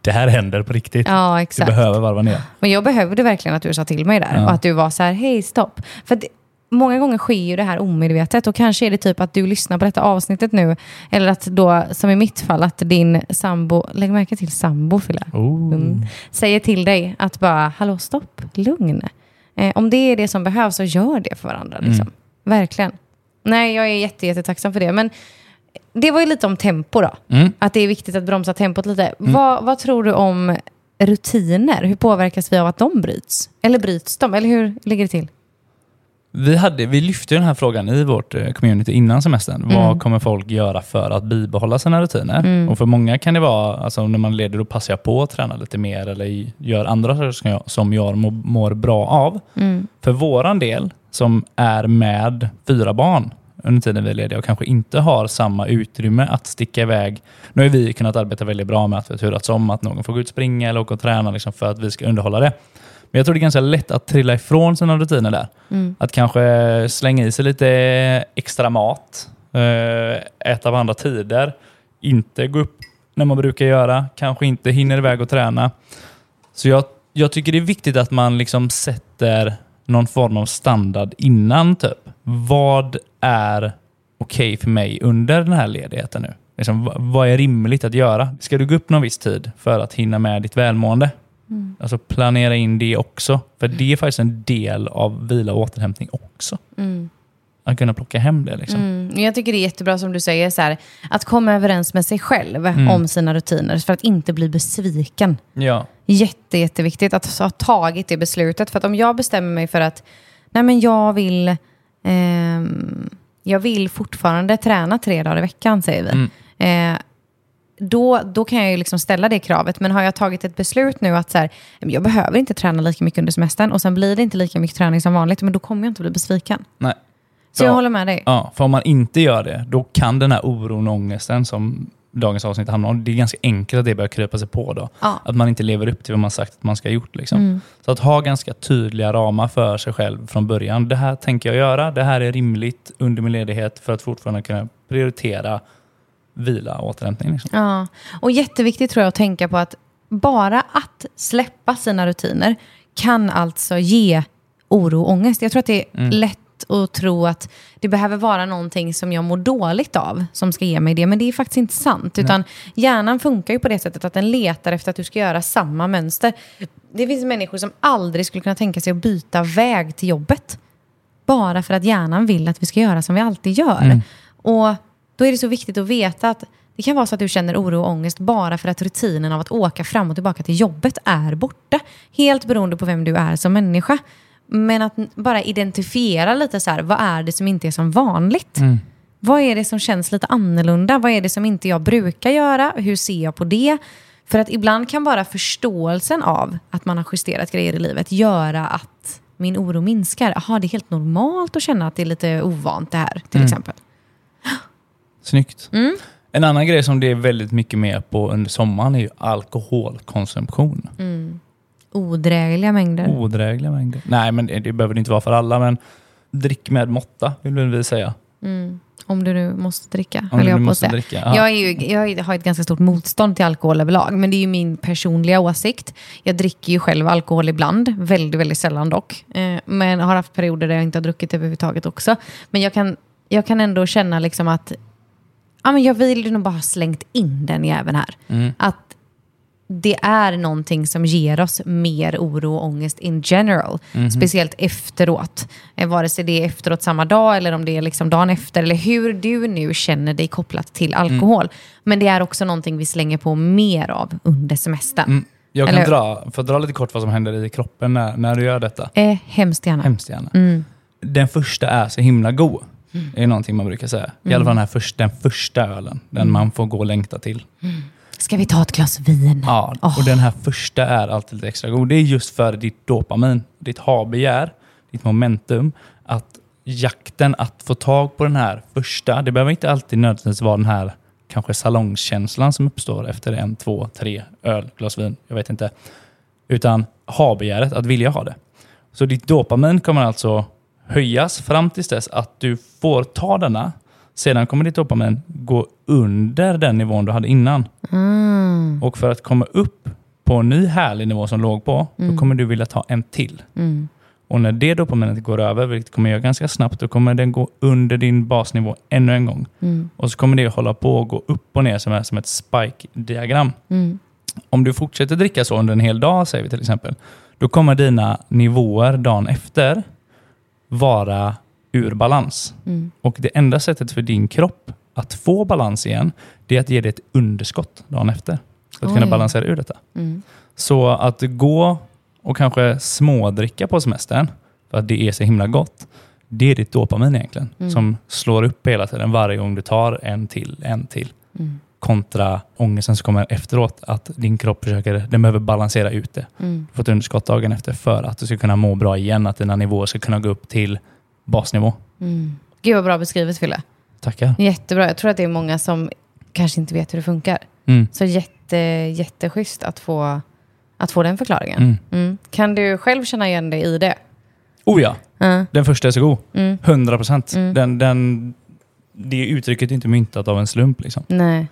S2: det här händer på riktigt.
S1: Ja,
S2: du behöver varva ner.
S1: Men jag behövde verkligen att du sa till mig där
S2: Ja.
S1: och att du var så här, hej stopp. För det, många gånger sker ju det här omedvetet och kanske är det typ att du lyssnar på detta avsnittet nu eller att då, som i mitt fall, att din sambo, lägg märke till sambo Fille,
S2: Oh.
S1: mm, säger till dig att bara, hallå stopp, lugn. Eh, om det är det som behövs så gör det för varandra. Liksom. Verkligen. Nej, jag är jätte, jättetacksam för det. Men det var ju lite om tempo då.
S2: Mm.
S1: Att det är viktigt att bromsa tempot lite. Vad, vad tror du om rutiner? Hur påverkas vi av att de bryts? Eller bryts de? Eller hur ligger det till?
S2: Vi, hade, vi lyfte den här frågan i vårt eh, community innan semestern.
S1: Mm.
S2: Vad kommer folk göra för att bibehålla sina rutiner? Och för många kan det vara, alltså när man leder, då passar jag på att träna lite mer eller gör andra saker som jag, som jag mår, bra av.
S1: Mm.
S2: För våran del, som är med fyra barn under tiden vi är lediga och kanske inte har samma utrymme att sticka iväg. Nu har vi kunnat arbeta väldigt bra med att vi har turats om att någon får gå ut och springa eller åka och träna liksom för att vi ska underhålla det. Men jag tror det är ganska lätt att trilla ifrån sina rutiner där. Att kanske slänga i sig lite extra mat, eh, äta på andra tider, inte gå upp när man brukar göra, kanske inte hinner iväg och träna. Så jag, jag tycker det är viktigt att man liksom sätter någon form av standard innan. typ. Vad är okej för mig under den här ledigheten nu? Liksom, vad- vad är rimligt att göra? Ska du gå upp någon viss tid för att hinna med ditt välmående? Alltså planera in det också. För det är faktiskt en del av vila och återhämtning också. Att kunna plocka hem det. Liksom.
S1: Mm. Jag tycker det är jättebra som du säger, så här, att komma överens med sig själv om sina rutiner för att inte bli besviken.
S2: Ja.
S1: Jätte, jätteviktigt att ha tagit det beslutet. För att om jag bestämmer mig för att nej men jag, vill, ehm, jag vill fortfarande träna tre dagar i veckan, säger vi. Eh, då, då kan jag ju liksom ställa det kravet. Men har jag tagit ett beslut nu att så här, "Men jag behöver inte träna lika mycket under semestern och sen blir det inte lika mycket träning som vanligt, men då kommer jag inte bli besviken.
S2: Nej.
S1: Så jag
S2: Ja.
S1: håller med dig.
S2: Ja, för om man inte gör det, då kan den här oron och ångesten som dagens avsnitt handlar om, det är ganska enkelt att det börjar krypa sig på då.
S1: Ja.
S2: Att man inte lever upp till vad man sagt att man ska ha gjort. Liksom.
S1: Mm.
S2: Så att ha ganska tydliga ramar för sig själv från början. Det här tänker jag göra, det här är rimligt under min ledighet för att fortfarande kunna prioritera vila och återhämtning. Liksom.
S1: Ja, och jätteviktigt tror jag att tänka på att bara att släppa sina rutiner kan alltså ge oro och ångest. Jag tror att det är lätt att tro att det behöver vara någonting som jag mår dåligt av som ska ge mig det, men det är faktiskt inte sant. Utan hjärnan funkar ju på det sättet att den letar efter att du ska göra samma mönster. Det finns människor som aldrig skulle kunna tänka sig att byta väg till jobbet. Bara för att hjärnan vill att vi ska göra som vi alltid gör. Och då är det så viktigt att veta att det kan vara så att du känner oro och ångest bara för att rutinen av att åka fram och tillbaka till jobbet är borta. Helt beroende på vem du är som människa. Men att bara identifiera lite så här, vad är det som inte är som vanligt? Vad är det som känns lite annorlunda? Vad är det som inte jag brukar göra? Hur ser jag på det? För att ibland kan bara förståelsen av att man har justerat grejer i livet göra att min oro minskar. Jaha, det är helt normalt att känna att det är lite ovant det här, till exempel.
S2: Snyggt.
S1: Mm.
S2: En annan grej som det är väldigt mycket mer på under sommaren är ju alkoholkonsumtion.
S1: Mm. Odrägliga mängder.
S2: Odrägliga mängder. Nej, men det, det behöver det inte vara för alla, men drick med måtta, vill vi säga.
S1: Om du nu måste dricka,
S2: Om
S1: jag
S2: måste
S1: säga.
S2: dricka, ja.
S1: Jag, är ju, jag har ett ganska stort motstånd till alkohol överlag, men det är ju min personliga åsikt. Jag dricker ju själv alkohol ibland, väldigt, väldigt sällan dock. Eh, men har haft perioder där jag inte har druckit överhuvudtaget också. Men jag kan, jag kan ändå känna liksom att ja, men jag vill nog bara ha slängt in den jäveln här.
S2: Mm.
S1: Att det är någonting som ger oss mer oro och ångest in general.
S2: Mhm.
S1: Speciellt efteråt. Eh, Vare sig det är efteråt samma dag eller om det är liksom dagen efter. Eller hur du nu känner dig kopplat till alkohol.
S2: Mm.
S1: Men det är också någonting vi slänger på mer av under semestern.
S2: Mm. Jag kan dra, för att dra lite kort vad som händer i kroppen när, när du gör detta.
S1: Eh, hemskt gärna.
S2: Hemskt gärna.
S1: Mm.
S2: Den första är så himla god. Det är någonting man brukar säga. I
S1: Mm.
S2: alla fall den, här första, den första ölen. Den man får gå och längta till.
S1: Ska vi ta ett glas vin?
S2: Ja,
S1: Åh.
S2: och den här första är alltid lite extra god. Det är just för ditt dopamin, ditt ha-begär, ditt momentum. Att jakten att få tag på den här första, det behöver inte alltid nödvändigtvis vara den här kanske salongskänslan som uppstår efter en, två, tre öl, glas vin. Jag vet inte. Utan ha-begäret, att vilja ha det. Så ditt dopamin kommer alltså höjas fram tills dess att du får ta denna. Sedan kommer ditt dopamin gå under den nivån du hade innan.
S1: Mm.
S2: Och för att komma upp på en ny härlig nivå som låg på, då kommer du vilja ta en till.
S1: Mm.
S2: Och när det dopaminet går över, vilket kommer göra ganska snabbt, då kommer den gå under din basnivå ännu en gång.
S1: Mm.
S2: Och så kommer det hålla på och gå upp och ner som, är, som ett spike-diagram.
S1: Mm.
S2: Om du fortsätter dricka så under en hel dag, säger vi till exempel, då kommer dina nivåer dagen efter vara ur balans.
S1: Mm.
S2: Och det enda sättet för din kropp att få balans igen, det är att ge dig ett underskott dagen efter. För att kunna
S1: Oj.
S2: balansera ur detta.
S1: Mm.
S2: Så att gå och kanske smådricka på semestern, för att det är så himla gott, det är ditt dopamin egentligen.
S1: Mm.
S2: Som slår upp hela tiden varje gång du tar en till, en till. Kontra ångesten som kommer efteråt, att din kropp försöker, den behöver balansera ut det.
S1: Mm.
S2: Få ett underskott dagen efter för att du ska kunna må bra igen, att dina nivåer ska kunna gå upp till basnivå.
S1: Mm. Gud vad bra beskrivet Fille.
S2: Tackar.
S1: Jättebra. Jag tror att det är många som kanske inte vet hur det funkar.
S2: Mm.
S1: Så jätte, jätteschysst att få, att få den förklaringen.
S2: Mm.
S1: Mm. Kan du själv känna igen dig i det?
S2: Oh ja,
S1: Ja.
S2: den första är så god.
S1: Mm.
S2: 100 procent.
S1: Mm.
S2: Den, den, det uttrycket är inte myntat av en slump. Liksom.
S1: Nej.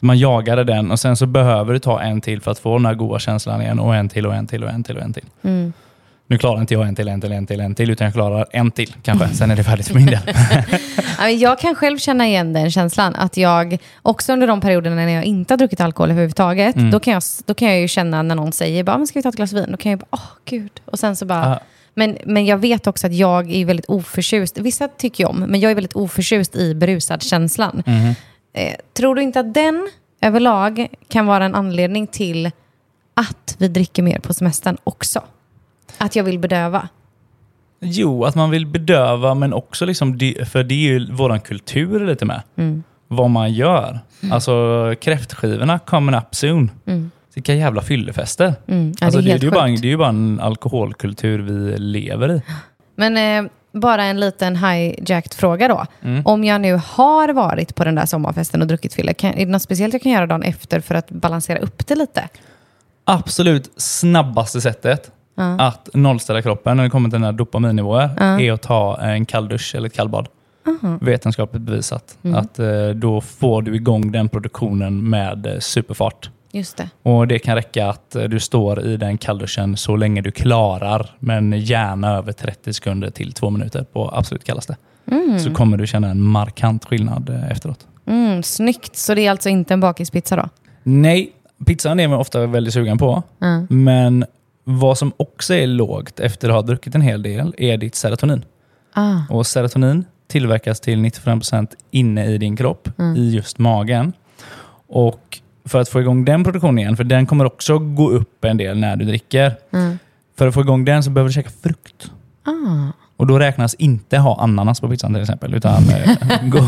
S2: Så man jagade den och sen så behöver du ta en till för att få den här goda känslan igen och en till och en till och en till och en till.
S1: Mm.
S2: Nu klarar inte jag en till, en till, en till, en till, utan jag klarar en till kanske. Sen är det färdigt för min del.
S1: Jag kan själv känna igen den känslan. Att jag, också under de perioderna när jag inte har druckit alkohol överhuvudtaget,
S2: Mm.
S1: då, kan jag, då kan jag ju känna när någon säger bara, men ska vi ta ett glas vin? Då kan jag bara, åh gud. Och sen så bara,
S2: Ah,
S1: men, men jag vet också att jag är väldigt oförtjust. Vissa tycker jag om, men jag är väldigt oförtjust i berusad-känslan.
S2: mhm.
S1: Eh, tror du inte att den överlag kan vara en anledning till att vi dricker mer på semestern också? Att jag vill bedöva.
S2: Jo, att man vill bedöva, men också liksom, för det är ju våran kultur lite med.
S1: Mm.
S2: vad man gör. Alltså kräftskivorna coming up soon.
S1: Mm.
S2: Vilka jävla fyllefester.
S1: Mm. Ja,
S2: alltså,
S1: det är
S2: det, är bara, det är ju bara en alkoholkultur vi lever i.
S1: Men eh, bara en liten hijacked fråga då.
S2: Mm.
S1: Om jag nu har varit på den där sommarfesten och druckit fylla, är det något speciellt jag kan göra dagen efter för att balansera upp det lite?
S2: Absolut snabbaste sättet
S1: Ja.
S2: att nollställa kroppen när det kommer till den här dopaminnivåer
S1: Ja.
S2: är att ta en kalldusch eller ett kallbad. Vetenskapligt bevisat. Att eh, då får du igång den produktionen med eh, superfart.
S1: Just det.
S2: Och Det kan räcka att eh, du står i den kallduschen så länge du klarar, men gärna över 30 sekunder till två minuter på absolut kallaste. Så kommer du känna en markant skillnad eh, efteråt.
S1: Mm, snyggt. Så det är alltså inte en bakispizza då?
S2: Nej, pizzan är man ofta väldigt sugen på.
S1: Mm.
S2: Men vad som också är lågt efter att ha druckit en hel del är ditt serotonin.
S1: Ah.
S2: Och serotonin tillverkas till 95% inne i din kropp, i just magen. Och för att få igång den produktionen igen, för den kommer också gå upp en del när du dricker.
S1: Mm.
S2: För att få igång den så behöver du käka frukt.
S1: Ah.
S2: Och då räknas inte ha ananas på pizzan till exempel, utan eh, gå,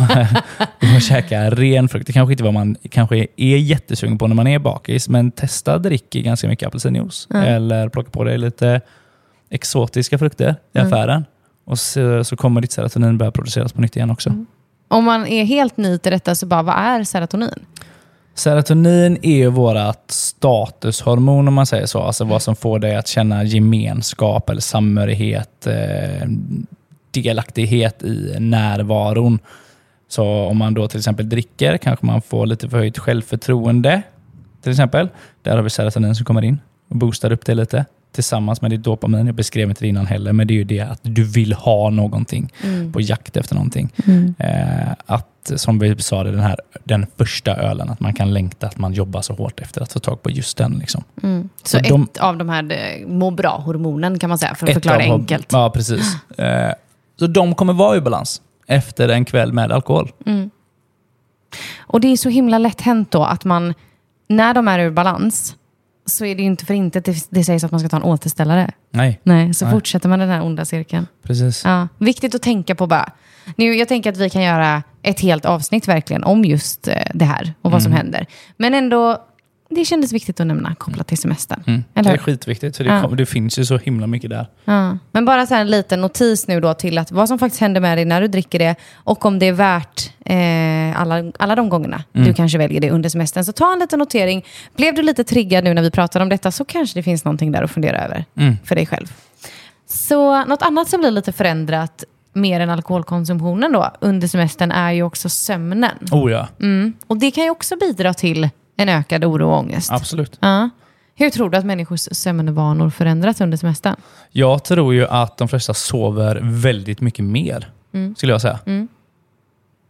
S2: gå och käka ren frukt. Det kanske inte är vad man kanske är, jättesugen på när man är bakis, men testa drick i ganska mycket apelsinjuice. Eller plocka på dig lite exotiska frukter i affären. Och så, så kommer ditt serotonin börja produceras på nytt igen också.
S1: Om man är helt ny till detta, så bara, vad är serotonin?
S2: Serotonin är ju vårt statushormon om man säger så. Alltså vad som får dig att känna gemenskap eller samhörighet, eh, delaktighet i närvaron. Så om man då till exempel dricker kanske man får lite förhöjt självförtroende. Till exempel. Där har vi serotonin som kommer in och boostar upp det lite. Tillsammans med ditt dopamin. Jag beskrev inte det innan heller, men det är ju det att du vill ha någonting. På jakt efter någonting. Eh, att, som vi sa, det, den, här, den första ölen, att man kan längta att man jobbar så hårt efter att få tag på just den. Liksom.
S1: Så
S2: Och de-
S1: ett av de här eh, må bra-hormonen kan man säga, för att förklara
S2: av-
S1: enkelt.
S2: Ja, precis. Eh, så de kommer vara i balans efter en kväll med alkohol.
S1: Och det är så himla lätt hänt då att man, när de är ur balans, så är det ju inte för inte det, det sägs att man ska ta en återställare.
S2: Nej,
S1: Nej, så
S2: Nej.
S1: fortsätter man den här onda cirkeln.
S2: precis.
S1: Ja, viktigt att tänka på bara. Nu, jag tänker att vi kan göra ett helt avsnitt verkligen om just eh, det här och vad som händer. Men ändå, det kändes viktigt att nämna kopplat till semestern.
S2: Mm. Det är skitviktigt, för det,
S1: Ja.
S2: kom, det finns ju så himla mycket där.
S1: Ja. Men bara så en liten notis nu då till att vad som faktiskt händer med dig när du dricker det och om det är värt eh, alla, alla de gångerna du kanske väljer det under semestern. Så ta en liten notering. Blev du lite triggad nu när vi pratar om detta så kanske det finns någonting där att fundera över
S2: Mm.
S1: för dig själv. Så något annat som blir lite förändrat mer än alkoholkonsumtionen då under semestern är ju också sömnen.
S2: Oh ja,
S1: Mm. Och det kan ju också bidra till en ökad oro och ångest.
S2: absolut.
S1: Ja. Hur tror du att människors sömnvanor förändras under semestern?
S2: Jag tror ju att de flesta sover väldigt mycket mer,
S1: Mm.
S2: skulle jag säga.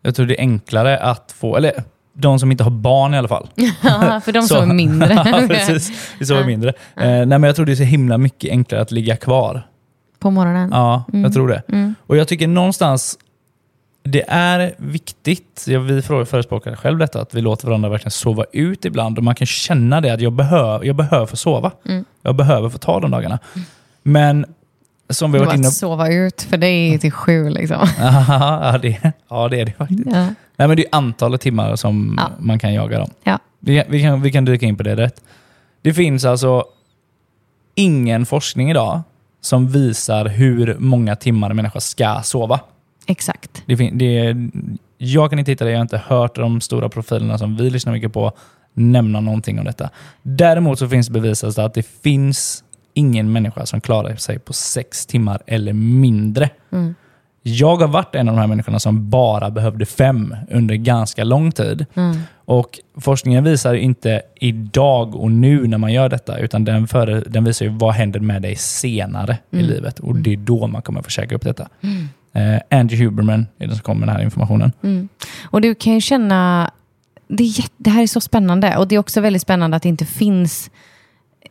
S2: Jag tror det är enklare att få, eller de som inte har barn i alla fall.
S1: Ja, för de sover mindre.
S2: ja, precis. Vi sover mindre. Eh, nej, men jag tror det är så himla mycket enklare att ligga kvar.
S1: På morgonen.
S2: Ja,
S1: Mm.
S2: jag tror det. Och jag tycker någonstans, det är viktigt, ja, vi för- förespråkar själv detta, att vi låter varandra verkligen sova ut ibland. Och man kan känna det, att jag behöver, jag behöver få sova.
S1: Mm.
S2: Jag behöver få ta de dagarna. Men som vi varit inne
S1: att sova ut, för det är till sju liksom.
S2: ja, det, ja, det är det faktiskt.
S1: Ja.
S2: Nej, men det är antalet timmar som
S1: Ja.
S2: man kan jaga dem.
S1: Ja.
S2: Vi, vi, kan, vi kan dyka in på det rätt. Det finns alltså ingen forskning idag som visar hur många timmar en människa ska sova.
S1: Exakt.
S2: Det det, jag kan inte hitta det, jag har inte hört de stora profilerna som vi lyssnar mycket på nämna någonting om detta. Däremot så finns det bevisat att det finns ingen människa som klarar sig på sex timmar eller mindre.
S1: Mm.
S2: Jag har varit en av de här människorna som bara behövde fem under ganska lång tid.
S1: Mm.
S2: Och Forskningen visar inte idag och nu när man gör detta, utan den, före, den visar ju vad händer med dig senare i livet. Och det är då man kommer få käka upp detta. Eh, Andy Huberman är den som kommer med den här informationen.
S1: Mm. Och du kan ju känna, det, är det här är så spännande och det är också väldigt spännande att det inte finns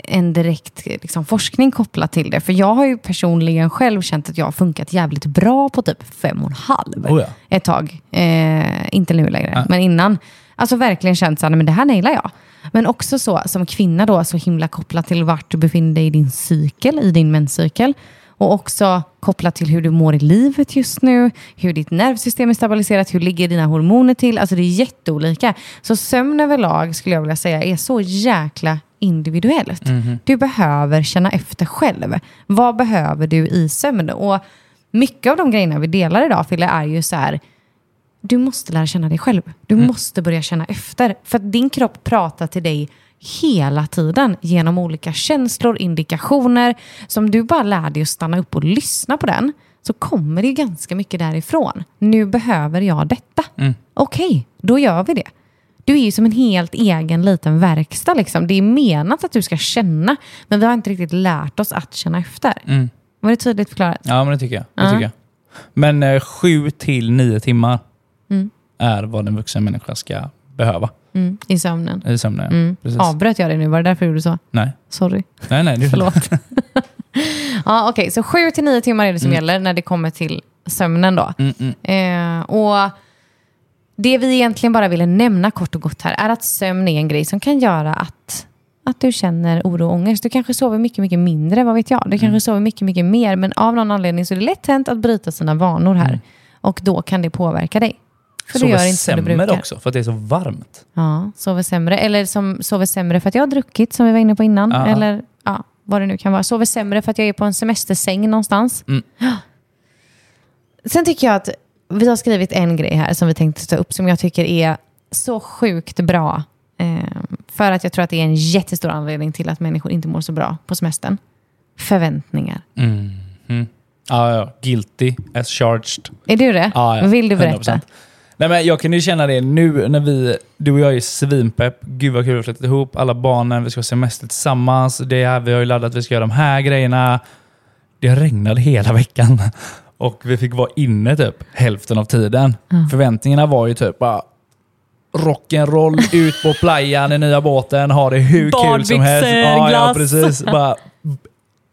S1: en direkt liksom, forskning kopplat till det. För jag har ju personligen själv känt att jag har funkat jävligt bra på typ fem och en halv
S2: Oh ja.
S1: ett tag. Eh, inte nu längre,
S2: Ja.
S1: men innan. Alltså verkligen känt men det här nailar jag. Men också så som kvinna då, så himla kopplat till vart du befinner dig i din cykel, i din menscykel. Och också kopplat till hur du mår i livet just nu, hur ditt nervsystem är stabiliserat, hur ligger dina hormoner till. Alltså det är jätteolika. Så sömn överlag skulle jag vilja säga är så jäkla individuellt. Du behöver känna efter själv. Vad behöver du i sömn? Och mycket av de grejerna vi delar idag, Fille, är ju så här, du måste lära känna dig själv. Du måste börja känna efter. För att din kropp pratar till dig hela tiden genom olika känslor, indikationer. Så om du bara lär dig att stanna upp och lyssna på den så kommer det ganska mycket därifrån. Nu behöver jag detta. Okej, då gör vi det. Du är ju som en helt egen liten verkstad. Liksom. Det är menat att du ska känna, men vi har inte riktigt lärt oss att känna efter. Var det tydligt förklarat?
S2: Ja, men det tycker jag. Det
S1: Ja.
S2: tycker jag. Men eh, sju till nio timmar
S1: Mm.
S2: är vad en vuxen människa ska behöva
S1: Mm, I sömnen.
S2: i sömnen.
S1: Mm.
S2: Precis.
S1: Avbröt jag dig nu? Var det därför du gjorde så?
S2: Nej.
S1: Sorry.
S2: nej, nej. Det,
S1: Förlåt. ja, Okej, så sju till nio timmar är det som gäller när det kommer till sömnen. då.
S2: Mm, mm.
S1: Eh, och Det vi egentligen bara ville nämna kort och gott här är att sömn är en grej som kan göra att, att du känner oro och ångest. Du kanske sover mycket, mycket mindre, vad vet jag. Du kanske
S2: Mm.
S1: sover mycket, mycket mer, men av någon anledning så är det lätt hänt att bryta sina vanor här.
S2: Mm.
S1: Och då kan det påverka dig. För
S2: Sover
S1: inte
S2: sämre också, för att det är så varmt.
S1: Ja, sover sämre. Eller som sover sämre för att jag har druckit, som vi var inne på innan.
S2: Ja.
S1: Eller ja, vad det nu kan vara. Sover sämre för att jag är på en semestersäng någonstans.
S2: Mm.
S1: Sen tycker jag att vi har skrivit en grej här som vi tänkte ta upp som jag tycker är så sjukt bra. Eh, för att jag tror att det är en jättestor anledning till att människor inte mår så bra på semestern. Förväntningar.
S2: Mm. Mm. Ja, ja. Guilty as charged.
S1: Är du det?
S2: Ja, ja.
S1: Vill du berätta?
S2: 100%. Nej, men jag kan ju känna det nu när vi, du och jag är svinpepp. Gud vad kul vi har flyttat ihop. Alla barnen, vi ska ha semester tillsammans. Det här, vi har ju laddat vi ska göra de här grejerna. Det regnade hela veckan. Och vi fick vara inne typ hälften av tiden. Förväntningarna var ju typ bara rock'n'roll, ut på playan i nya båten, ha det hur kul som helst.
S1: Badbyxor,
S2: Ja, ja, precis. Bara,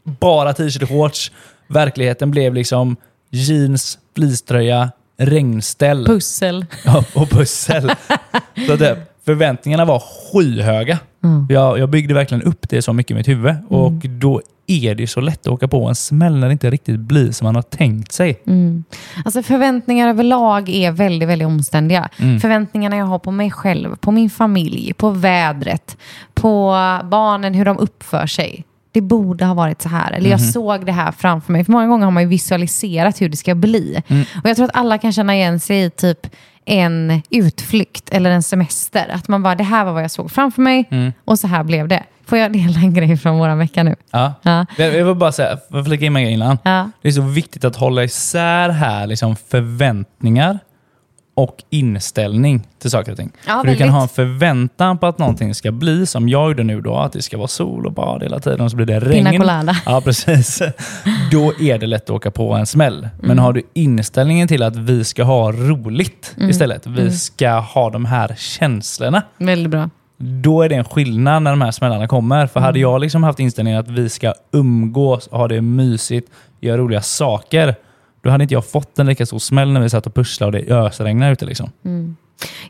S2: bara t-shirt och shorts. Verkligheten blev liksom jeans, fleecetröja, regnställ
S1: Pussel.
S2: ja, och pussel. Så typ, förväntningarna var skyhöga.
S1: Mm.
S2: Jag, jag byggde verkligen upp det så mycket i mitt huvud. Och då är det så lätt att åka på en smäll när det inte riktigt blir som man har tänkt sig.
S1: Mm. Alltså förväntningar överlag är väldigt, väldigt omständiga.
S2: Mm.
S1: Förväntningarna jag har på mig själv, på min familj, på vädret, på barnen, hur de uppför sig. Det borde ha varit så här. Eller jag
S2: Mhm.
S1: såg det här framför mig. För många gånger har man ju visualiserat hur det ska bli.
S2: Mm.
S1: Och jag tror att alla kan känna igen sig i typ en utflykt eller en semester. Att man bara, det här var vad jag såg framför mig
S2: Mm.
S1: och så här blev det. Får jag dela en grej från våra vecka nu?
S2: Ja.
S1: Ja.
S2: Jag vill bara säga, får jag flika in grej innan?
S1: Ja.
S2: Det är så viktigt att hålla isär här liksom förväntningar och inställning till saker och ting.
S1: Ja,
S2: För du kan ha en förväntan på att någonting ska bli som jag gjorde nu då, att det ska vara sol och bad hela tiden och så blir det regn.
S1: Pina colada.
S2: Ja, precis. Då är det lätt att åka på en smäll.
S1: Mm.
S2: Men har du inställningen till att vi ska ha roligt
S1: Mm.
S2: istället, vi ska ha de här känslorna,
S1: Väldigt bra.
S2: då är det en skillnad när de här smällarna kommer. För
S1: Mm.
S2: hade jag liksom haft inställningen att vi ska umgås, ha det mysigt, göra roliga saker, då hade inte jag fått en lika stor smäll när vi satt och pusslade och det ösregnade ute. Liksom.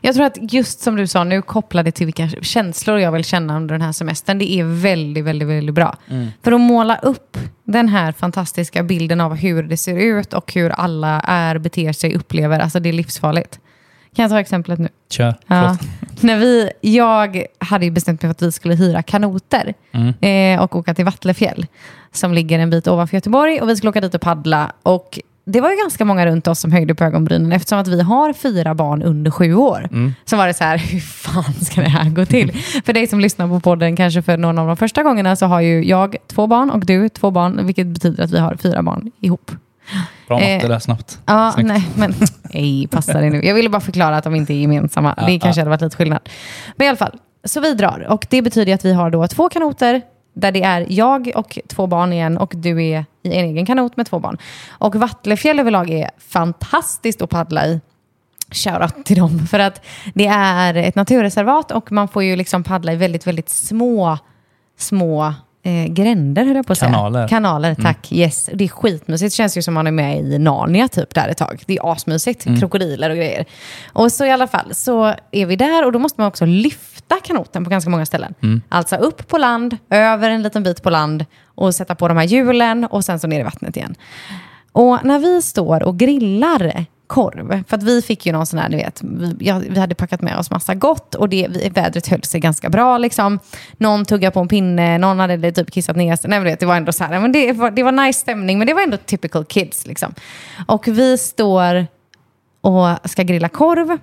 S1: Jag tror att just som du sa nu, kopplade till vilka känslor jag vill känna under den här semestern, det är väldigt, väldigt, väldigt bra. För att måla upp den här fantastiska bilden av hur det ser ut och hur alla är, beter sig, upplever, alltså det är livsfarligt. Kan jag ta exemplet nu?
S2: Kör.
S1: Ja. När vi, jag hade ju bestämt mig för att vi skulle hyra kanoter eh, och åka till Vattlefjäll som ligger en bit ovanför Göteborg och vi skulle åka dit och paddla. Och det var ju ganska många runt oss som höjde på ögonbrynen eftersom att vi har fyra barn under sju år. Så var det så här, hur fan ska det här gå till? för dig som lyssnar på podden kanske för någon av de första gångerna så har ju jag två barn och du två barn, vilket betyder att vi har fyra barn ihop.
S2: Bra
S1: Eh,
S2: matte där snabbt.
S1: Ja,
S2: Snyggt.
S1: nej, men nej, passa dig nu. Jag ville bara förklara att de inte är gemensamma.
S2: Ja,
S1: det kanske
S2: ja.
S1: hade varit lite skillnad. Men i alla fall, så vi drar. Och det betyder att vi har då två kanoter där det är jag och två barn igen och du är i en egen kanot med två barn. Och Vattlefjäll överlag är fantastiskt att paddla i. Shoutout till dem. För att det är ett naturreservat och man får ju liksom paddla i väldigt, väldigt små, små eh, gränder, höll jag på att säga.
S2: Kanaler.
S1: Kanaler, tack. Yes. Det är skitmysigt. Det känns ju som man är med i Narnia typ där ett tag. Det är asmysigt. Krokodiler och grejer. Och så i alla fall så är vi där och då måste man också lyfta sätta kanoten på ganska många ställen.
S2: Mm.
S1: Alltså upp på land, över en liten bit på land och sätta på de här hjulen och sen så ner i vattnet igen. Och när vi står och grillar korv, för att vi fick ju någon sån här, ni vet, vi, ja, vi hade packat med oss massa gott och det, vi, vädret höll sig ganska bra. Liksom. Någon tuggade på en pinne, någon hade typ kissat ner sig. Nej, vet, det var ändå så här, men det, var, det var nice stämning, men det var ändå typical kids. Liksom. Och vi står och ska grilla korv.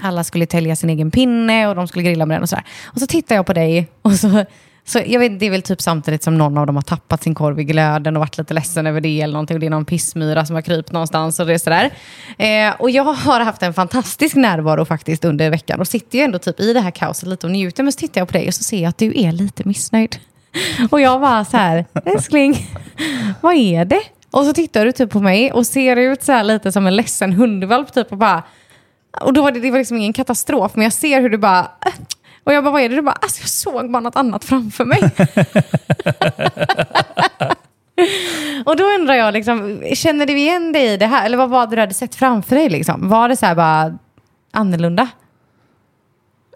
S1: Alla skulle tälja sin egen pinne och de skulle grilla med den och sådär. Och så tittar jag på dig och så, så jag vet, det är väl typ samtidigt som någon av dem har tappat sin korv i glöden och varit lite ledsen över det eller någonting. Och det är någon pissmyra som har krypt någonstans och det är sådär. Eh, och jag har haft en fantastisk närvaro faktiskt under veckan och sitter ju ändå typ i det här kaoset lite och njuter. Men så tittar jag på dig och så ser jag att du är lite missnöjd. Och jag var så här, älskling, vad är det? Och så tittar du typ på mig och ser ut så här lite som en ledsen hundvalp typ och bara... Och då var det, det var liksom ingen katastrof, men jag ser hur du bara... Äh. Och jag bara, vad är det? Du bara, alltså jag såg bara något annat framför mig. och då undrar jag, liksom, känner du igen dig i det här? Eller vad var det du hade sett framför dig? Liksom? Var det så här bara annorlunda?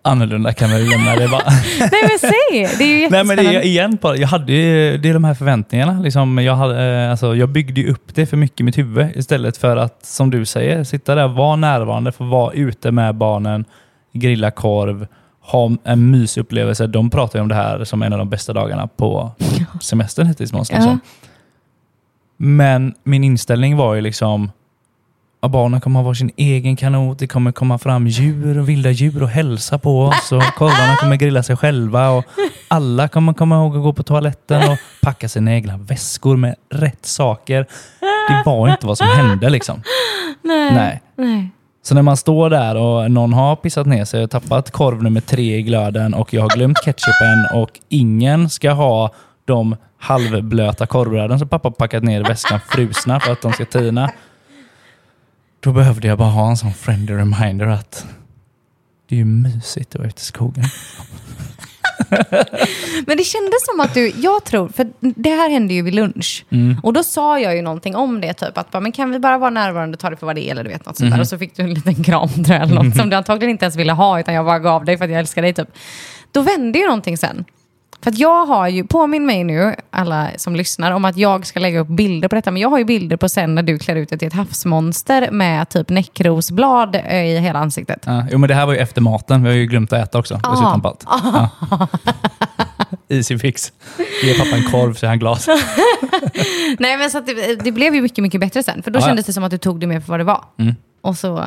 S2: Annorlunda kan vi lämna det bara.
S1: Nej men säg! Det är ju
S2: Nej men det är igen på Jag hade ju, det är de här förväntningarna. Liksom, jag, hade, eh, alltså, jag byggde ju upp det för mycket i mitt huvud istället för att, som du säger, sitta där, vara närvarande, få vara ute med barnen, grilla korv, ha en mysupplevelse. De pratar ju om det här som en av de bästa dagarna på semestern hittills.
S1: Ja.
S2: Men min inställning var ju liksom att barnen kommer ha varsin egen kanot, det kommer komma fram djur och vilda djur och hälsa på oss och korvarna kommer grilla sig själva och alla kommer komma ihåg att gå på toaletten och packa sina egna väskor med rätt saker. Det var inte vad som hände liksom.
S1: Nej.
S2: Nej.
S1: Nej.
S2: Så när man står där och någon har pissat ner sig och tappat korv nummer tre i glöden och jag har glömt ketchupen och ingen ska ha de halvblöta korvbröden som pappa packat ner i väskan frusna för att de ska tina. Då behövde jag bara ha en sån friendly reminder att det är ju mysigt att vara ute i skogen.
S1: Men det kändes som att du, jag tror, för det här hände ju vid lunch. Och då sa jag ju någonting om det, typ att bara, men kan vi bara vara närvarande och ta det för vad det är, eller du vet något sånt där. Och så fick du en liten kram eller något som du antagligen inte ens ville ha, utan jag bara gav dig för att jag älskar dig typ. Då vände ju någonting sen. För att jag har ju, påminn mig nu, alla som lyssnar, om att jag ska lägga upp bilder på detta. Men jag har ju bilder på sen när du klär ut dig till ett havsmonster med typ näckrosblad eh, i hela ansiktet.
S2: Ja, jo, men det här var ju efter maten. Vi har ju glömt att äta också. Dessutom på allt. Ja. Easy fix. Ge pappa en korv så är han glas.
S1: Nej, men så det, det blev ju mycket, mycket bättre sen. För då
S2: ja.
S1: kändes det som att du tog det mer för vad det var. Och så...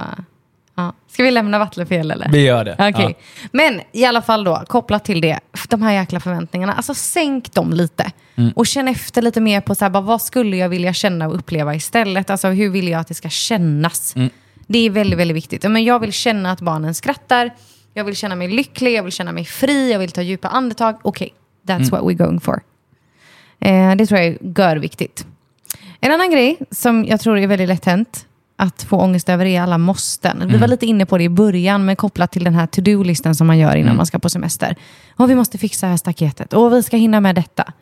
S1: Ja. Ska vi lämna Vattenfjäll eller?
S2: Vi gör det.
S1: Okej. Men i alla fall då, kopplat till det, de här jäkla förväntningarna. Alltså sänk dem lite. Och känn efter lite mer på så här, bara, vad skulle jag vilja känna och uppleva istället? Alltså hur vill jag att det ska kännas? Det är väldigt, väldigt viktigt. Men jag vill känna att barnen skrattar. Jag vill känna mig lycklig, jag vill känna mig fri, jag vill ta djupa andetag. Okej, that's what we're going for. Eh, det tror jag är görviktigt. En annan grej som jag tror är väldigt lätt hänt att få ångest över är alla måsten. Vi var lite inne på det i början, men kopplat till den här to-do-listen som man gör innan man ska på semester. Och vi måste fixa här staketet och vi ska hinna med detta.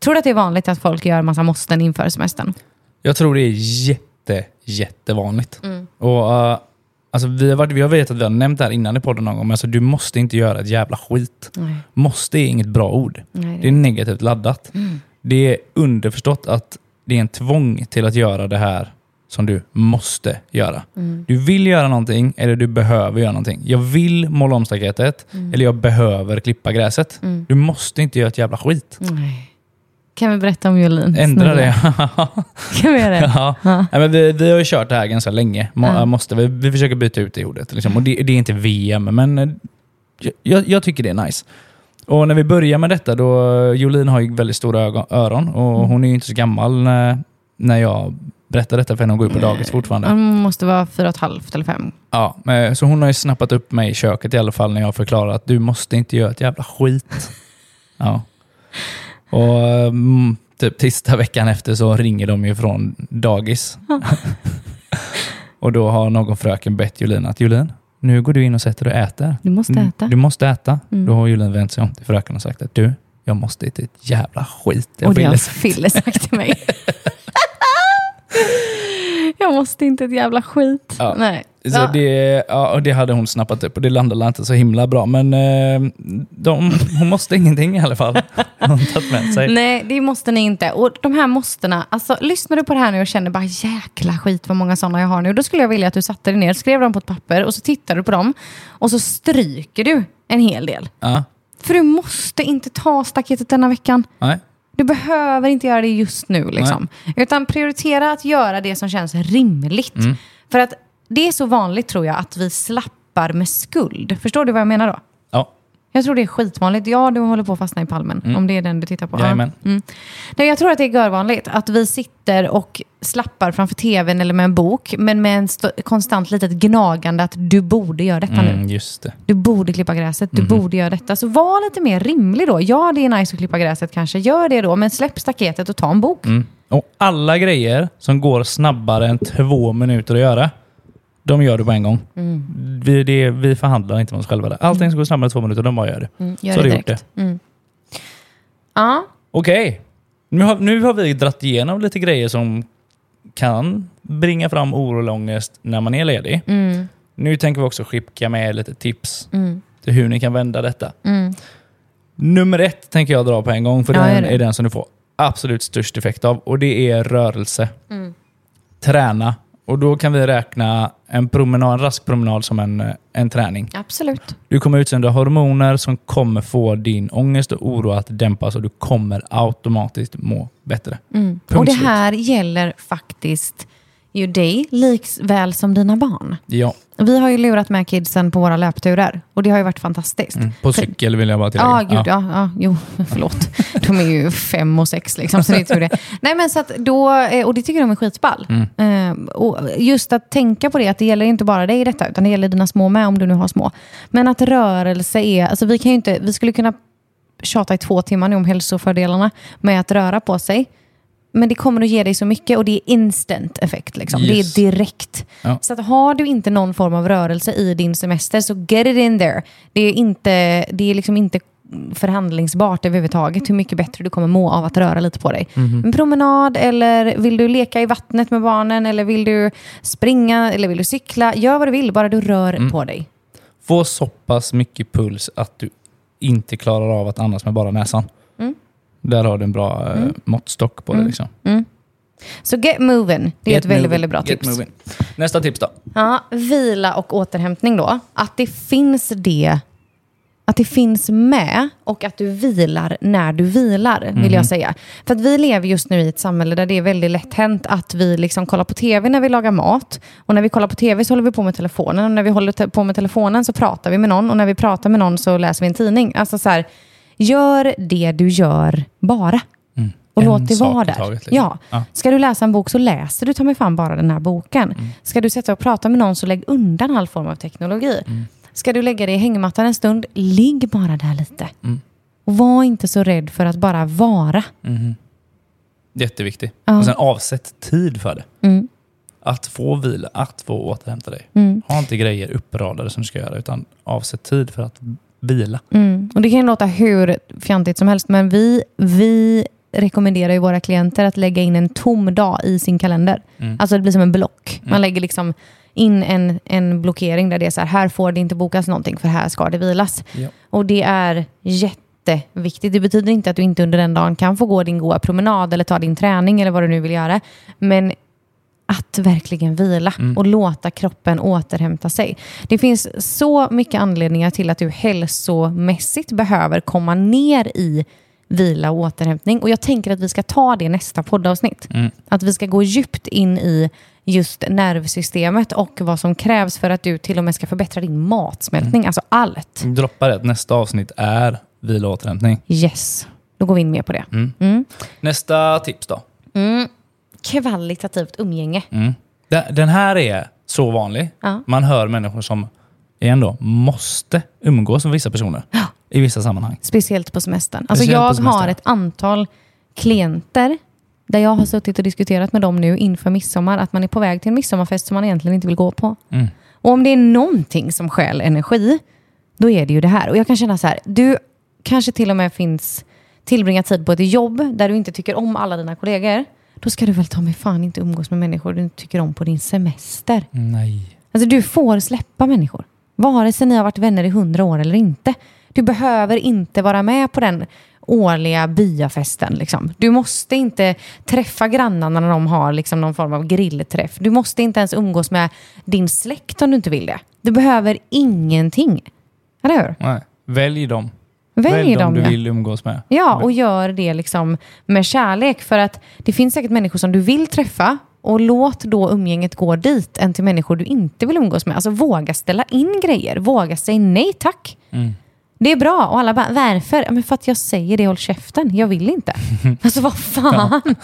S1: Tror du att det är vanligt att folk gör massa måsten inför semestern?
S2: Jag tror det är jätte, jättevanligt. Och, uh, alltså, vi, har varit, vi har vetat att vi har nämnt det här innan i podden någon gång, men alltså, du måste inte göra ett jävla skit.
S1: Nej.
S2: Måste är inget bra ord.
S1: Nej, det-
S2: det är negativt laddat. Det är underförstått att det är en tvång till att göra det här som du måste göra. Du vill göra någonting eller du behöver göra någonting. Jag vill måla om staketet eller jag behöver klippa gräset. Du måste inte göra ett jävla skit.
S1: Nej. Kan vi berätta om violin?
S2: Ändra det.
S1: Kan vi göra det?
S2: Ja. Nej, men vi, vi har ju kört det här ganska länge. Må,
S1: Ja.
S2: måste, vi, vi försöker byta ut det ordet. Liksom. Och det, det är inte VM, men eh, jag, jag tycker det är nice. Och när vi börjar med detta, då Jolin har ju väldigt stora ögon, öron och hon är ju inte så gammal när, när jag berättar detta för henne. Hon går ju på dagis fortfarande.
S1: Man måste vara fyra och ett halvt eller fem.
S2: Ja, så hon har ju snappat upp mig i köket i alla fall när jag förklarar att du måste inte göra ett jävla skit. Ja. Och mm, typ tisdag veckan efter så ringer de ju från dagis. och då har någon fröken bett Julin att Julin, nu går du in och sätter dig och äter.
S1: Du måste
S2: Mm,
S1: äta.
S2: Du måste äta.
S1: Mm.
S2: Då har Julin vänt sig om till fröken och sagt att du, jag måste inte ett jävla skit. Jag
S1: Och det
S2: vill
S1: har Fille sagt till mig. jag måste inte ett jävla skit.
S2: Ja.
S1: Nej.
S2: Så
S1: Ja.
S2: det, ja, och det hade hon snappat upp och det landade inte så himla bra. Men eh, de, hon måste ingenting i alla fall. Hon tagit med sig.
S1: Nej, det måste ni inte. Och de här måstena, alltså lyssnar du på det här nu och känner bara jäkla skit vad många sådana jag har nu. Då skulle jag vilja att du satte dig ner, skrev dem på ett papper och så tittar du på dem. Och så stryker du en hel del.
S2: Ja,
S1: För du måste inte ta staketet denna veckan.
S2: nej.
S1: Du behöver inte göra det just nu. Liksom. Utan prioritera att göra det som känns rimligt.
S2: Mm.
S1: För att det är så vanligt tror jag att vi slappar med skuld. Förstår du vad jag menar då?
S2: Ja,
S1: Jag tror det är skitvanligt. Ja, du håller på att fastna i palmen. Om det är den du tittar på. Ja.
S2: Jajamän.
S1: Mm. Nej, jag tror att det är görvanligt att vi sitter och slappar framför tvn eller med en bok. Men med en st- konstant litet gnagande att du borde göra detta nu.
S2: mm, just det.
S1: Du borde klippa gräset, du borde göra detta. Så var lite mer rimlig då. Ja, det är nice att klippa gräset kanske. Gör det då, men släpp staketet och ta en bok.
S2: Mm. Och alla grejer som går snabbare än två minuter att göra, de gör du på en gång.
S1: Mm.
S2: Vi, det, vi förhandlar inte med oss själva. Där. Allting som går snabbare än två minuter, de bara gör det.
S1: Mm, gör
S2: Så har
S1: det
S2: du gjort
S1: direkt. Mm. Ja,
S2: Okej, nu, har, nu har vi dratt igenom lite grejer som kan bringa fram oro och ångest när man är ledig.
S1: mm,
S2: Nu tänker vi också skicka med lite tips
S1: mm,
S2: till hur ni kan vända detta.
S1: mm.
S2: Nummer ett tänker jag dra på en gång, för
S1: Ja,
S2: den
S1: det.
S2: är den som du får absolut störst effekt av. Och det är rörelse.
S1: Mm.
S2: Träna. Och då kan vi räkna en, promenad, en rask promenad som en, eh, en träning.
S1: absolut.
S2: Du kommer utsöndra hormoner som kommer få din ångest och oro att dämpas och du kommer automatiskt må bättre.
S1: Mm. Och det här gäller faktiskt ju dig likväl som dina barn.
S2: Ja,
S1: Vi har ju lurat med kidsen på våra löpturer och det har ju varit fantastiskt.
S2: mm. på cykel vill jag bara tillägga.
S1: Ja, gud, ja. ja, jo, förlåt. De är ju fem och sex liksom, så det är tur det. Nej, men så att då, eh, och det tycker de är skitball.
S2: Mm.
S1: Eh, och just att tänka på det, att det gäller inte bara dig i detta, utan det gäller dina små med, om du nu har små. Men att rörelse är, alltså vi kan ju inte, vi skulle kunna tjata i två timmar nu om hälsofördelarna med att röra på sig. Men det kommer att ge dig så mycket och det är instant effekt. Liksom.
S2: Yes.
S1: Det är direkt.
S2: Ja.
S1: Så att har du inte någon form av rörelse i din semester så get it in there. Det är, inte, det är liksom inte förhandlingsbart överhuvudtaget hur mycket bättre du kommer må av att röra lite på dig. En promenad eller vill du leka i vattnet med barnen eller vill du springa eller vill du cykla. Gör vad du vill, bara du rör på dig.
S2: Få så pass mycket puls att du inte klarar av att andas med bara näsan.
S1: Mm.
S2: Där har du en bra eh, måttstock på det. Liksom.
S1: Så get moving. Det är
S2: Get
S1: ett väldigt, väldigt bra tips.
S2: moving. Nästa tips då?
S1: Ja, vila och återhämtning då. Att det finns det att det finns med och att du vilar när du vilar, vill jag säga. För att vi lever just nu i ett samhälle där det är väldigt lätt hänt att vi liksom kollar på tv när vi lagar mat. Och när vi kollar på tv så håller vi på med telefonen. Och när vi håller på med telefonen så pratar vi med någon. Och när vi pratar med någon så läser vi en tidning. Alltså så här, gör det du gör bara. Och
S2: En
S1: låt det vara där.
S2: liksom.
S1: Ja.
S2: Ja.
S1: Ska du läsa en bok så läser du ta mig fan bara den här boken. Ska du sätta och prata med någon så lägg undan all form av teknologi. Ska du lägga dig i hängmattan en stund, ligg bara där lite. Och var inte så rädd för att bara vara.
S2: Jätteviktigt.
S1: Ja.
S2: Och sen avsätt tid för det.
S1: Mm.
S2: Att få vila, att få återhämta dig.
S1: Mm.
S2: Ha inte grejer uppradade som du ska göra, utan avsätt tid för att vila.
S1: Mm. Och det kan ju låta hur fjantigt som helst, men vi, vi rekommenderar ju våra klienter att lägga in en tom dag i sin kalender.
S2: Mm.
S1: Alltså det blir som en block. Man lägger liksom in en, en blockering där det är så här, här får det inte bokas någonting för här ska det vilas.
S2: Ja.
S1: Och det är jätteviktigt. Det betyder inte att du inte under den dagen kan få gå din goa promenad eller ta din träning eller vad du nu vill göra. Men att verkligen vila och låta kroppen återhämta sig. Det finns så mycket anledningar till att du hälsomässigt behöver komma ner i vila och återhämtning. Och jag tänker att vi ska ta det nästa poddavsnitt. Att vi ska gå djupt in i just nervsystemet och vad som krävs för att du till och med ska förbättra din matsmältning. Alltså allt.
S2: Droppa det nästa avsnitt är vila och återhämtning.
S1: Yes. Då går vi in mer på det. Mm.
S2: Nästa tips då?
S1: Kvalitativt umgänge.
S2: Mm. Den- här är så vanlig.
S1: Ja.
S2: Man hör människor som igen då, måste umgås med vissa personer i vissa sammanhang.
S1: Speciellt på semestern. Alltså
S2: Speciellt
S1: jag
S2: semestern.
S1: har ett antal klienter där jag har suttit och diskuterat med dem nu inför midsommar att man är på väg till en midsommarfest som man egentligen inte vill gå på.
S2: Mm.
S1: Och om det är någonting som stjäl energi, då är det ju det här. Och jag kan känna så här, du kanske till och med finns tillbringa tid på ett jobb där du inte tycker om alla dina kollegor. Då ska du väl ta mig fan inte umgås med människor du inte tycker om på din semester.
S2: Nej.
S1: Alltså du får släppa människor. Vare sig ni har varit vänner i hundra år eller inte. Du behöver inte vara med på den årliga byafesten. Liksom. Du måste inte träffa grannarna när de har liksom, någon form av grillträff. Du måste inte ens umgås med din släkt om du inte vill det. Du behöver ingenting. Eller hur?
S2: Nej. Välj dem.
S1: Välj,
S2: dem du
S1: ja.
S2: vill umgås med.
S1: Ja, och gör det liksom med kärlek. För att det finns säkert människor som du vill träffa och låt då umgänget gå dit än till människor du inte vill umgås med. Alltså våga ställa in grejer. Våga säga nej tack.
S2: Mm.
S1: Det är bra. Och alla bara, varför? Ja, men för att jag säger det, håll käften. Jag vill inte. alltså vad fan. Ja.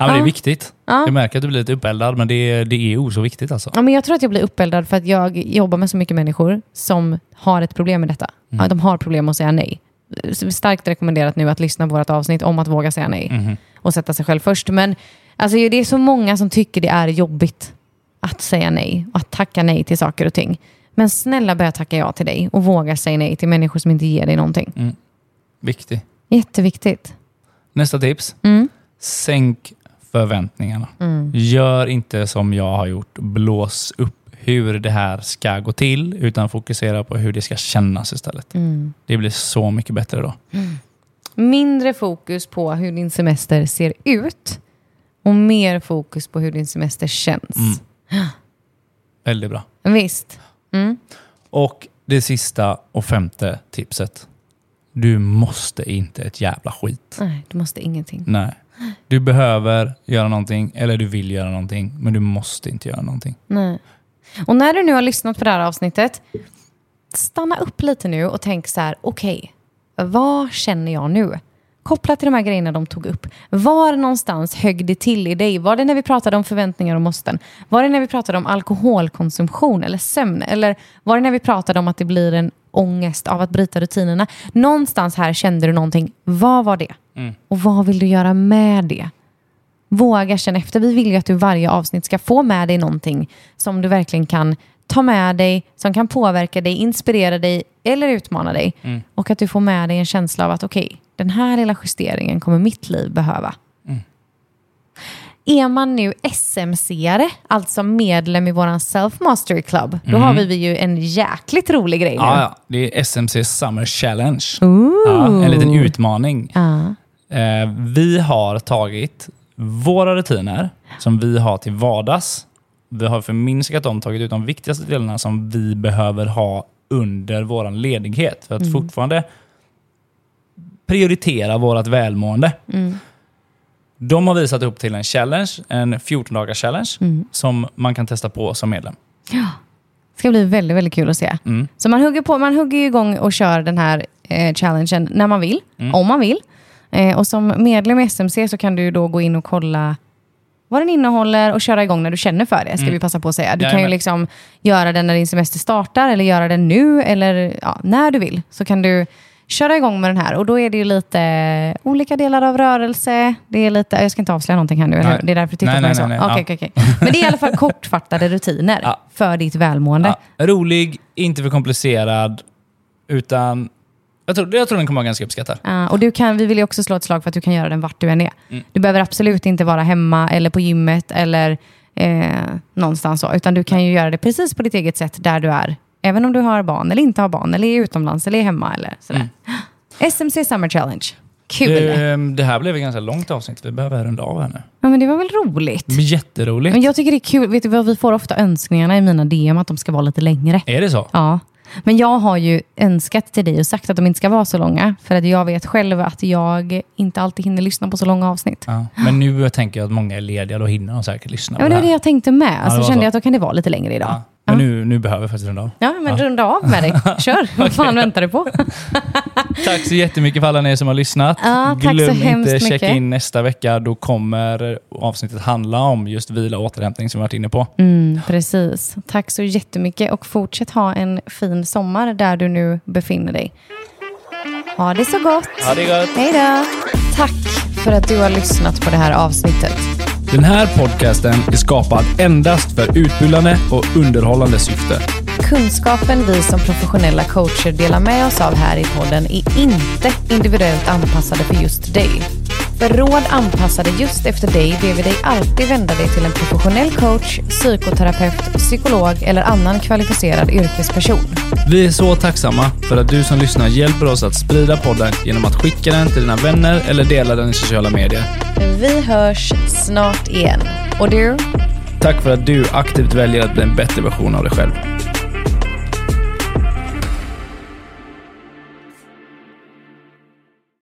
S2: Ja, men det är
S1: Ja.
S2: viktigt.
S1: Ja.
S2: Jag märker att du blir lite uppeldad, men det är, det är så viktigt alltså.
S1: men jag tror att jag blir uppeldad för att jag jobbar med så mycket människor som har ett problem med detta.
S2: Mm.
S1: Ja, de har problem med att säga nej. Starkt rekommenderat nu att lyssna på vårt avsnitt om att våga säga nej.
S2: Mhm.
S1: och sätta sig själv först. Men alltså, det är så många som tycker det är jobbigt att säga nej och att tacka nej till saker och ting. Men snälla börja tacka ja till dig och våga säga nej till människor som inte ger dig någonting.
S2: Viktigt.
S1: Jätteviktigt.
S2: Nästa tips.
S1: Mm.
S2: Sänk förväntningarna. Gör inte som jag har gjort. Blås upp hur det här ska gå till, utan fokusera på hur det ska kännas istället.
S1: Mm.
S2: Det blir så mycket bättre då.
S1: Mindre fokus på hur din semester ser ut och mer fokus på hur din semester känns.
S2: Väldigt bra.
S1: Visst. Mm.
S2: Och det sista och femte tipset. Du måste inte ett jävla skit.
S1: Nej, du måste ingenting.
S2: Nej. Du behöver göra någonting, eller du vill göra någonting, men du måste inte göra någonting.
S1: Nej. Och när du nu har lyssnat på det här avsnittet, stanna upp lite nu och tänk så här, okej, vad känner jag nu? Kopplat till de här grejerna de tog upp. Var någonstans högg det till i dig? Var det när vi pratade om förväntningar och måsten? Var det när vi pratade om alkoholkonsumtion eller sömn? Eller var det när vi pratade om att det blir en ångest av att bryta rutinerna? Någonstans här kände du någonting. Vad var det? Och vad vill du göra med det? Våga känna efter. Vi vill ju att du varje avsnitt ska få med dig någonting som du verkligen kan ta med dig, som kan påverka dig, inspirera dig eller utmana dig. Och att du får med dig en känsla av att okej, den här lilla justeringen kommer mitt liv behöva. Är man nu SMC-are, alltså medlem i vår Self Mastery Club, då har vi ju en jäkligt rolig grej nu.
S2: Ja, ja. Det är SMC Summer Challenge. Ja, en liten utmaning.
S1: Ja.
S2: Eh, vi har tagit våra rutiner som vi har till vardags. Vi har förminskat dem, tagit ut de viktigaste delarna som vi behöver ha under vår ledighet för att fortfarande prioritera vårt välmående. De har vi satt upp till en challenge, en 14 dagars challenge som man kan testa på som medlem.
S1: Det ska bli väldigt, väldigt kul att se.
S2: Mm.
S1: Så man hugger, på, man hugger igång och kör den här eh, challengen när man vill,
S2: Mm.
S1: om man vill. Eh, och som medlem i SMC så kan du då gå in och kolla vad den innehåller och köra igång när du känner för det, ska vi passa på att säga. Du kan ju
S2: Mm. Jajamän.
S1: liksom göra den när din semester startar eller göra den nu eller ja, när du vill. Så kan du köra igång med den här och då är det ju lite olika delar av rörelse. Det är lite, jag ska inte avslöja någonting här nu,
S2: Nej.
S1: Det är därför du tittar
S2: Nej,
S1: på mig så.
S2: nej, nej.
S1: Okej, okej, okej. Men det är i alla fall kortfattade rutiner
S2: Ja.
S1: för ditt välmående.
S2: Ja, rolig, inte för komplicerad, utan jag tror, jag tror den kommer vara ganska uppskattad.
S1: Ja, och du kan, vi vill ju också slå ett slag för att du kan göra den vart du än är.
S2: Mm.
S1: Du behöver absolut inte vara hemma eller på gymmet eller eh, någonstans så. Utan du kan ju göra det precis på ditt eget sätt där du är. Även om du har barn eller inte har barn eller är utomlands eller är hemma eller sådär.
S2: Mm.
S1: SMC Summer Challenge. Kul!
S2: Det, det här blev ett ganska långt avsnitt. Vi behöver runda av här nu.
S1: Ja, men det var väl roligt?
S2: Blir jätteroligt.
S1: Men jag tycker det är kul. Vet du vad, vi får ofta önskningarna i mina DM att de ska vara lite längre.
S2: Är det så?
S1: Ja. Men jag har ju önskat till dig och sagt att de inte ska vara så långa. För att jag vet själv att jag inte alltid hinner lyssna på så långa avsnitt.
S2: Ja. Men nu tänker jag att många är lediga, då hinner de säkert lyssna
S1: Ja, men det var
S2: det
S1: jag tänkte med. Alltså,
S2: var
S1: kände
S2: så.
S1: jag att då kan det vara lite längre idag.
S2: Ja. Men nu, nu behöver vi faktiskt runda av.
S1: Ja, men runda av med dig. Kör. Vad fan väntar du på?
S2: Tack så jättemycket för alla ni som har lyssnat.
S1: Ja,
S2: Glöm inte checka
S1: mycket.
S2: in nästa vecka. Då kommer avsnittet handla om just vila och återhämtning som vi varit inne på.
S1: Mm, precis. Tack så jättemycket och fortsätt ha en fin sommar där du nu befinner dig. Ha det så gott.
S2: Ha det gott!
S1: Hej då. Tack för att du har lyssnat på det här avsnittet.
S2: Den här podcasten är skapad endast för utbildande och underhållande syfte.
S1: Kunskapen vi som professionella coacher delar med oss av här i podden är inte individuellt anpassade för just dig. För råd anpassade just efter dig ber vi dig alltid vända dig till en professionell coach, psykoterapeut, psykolog eller annan kvalificerad yrkesperson.
S2: Vi är så tacksamma för att du som lyssnar hjälper oss att sprida podden genom att skicka den till dina vänner eller dela den i sociala medier.
S1: Vi hörs snart igen. Och du?
S2: Tack för att du aktivt väljer att bli en bättre version av dig själv.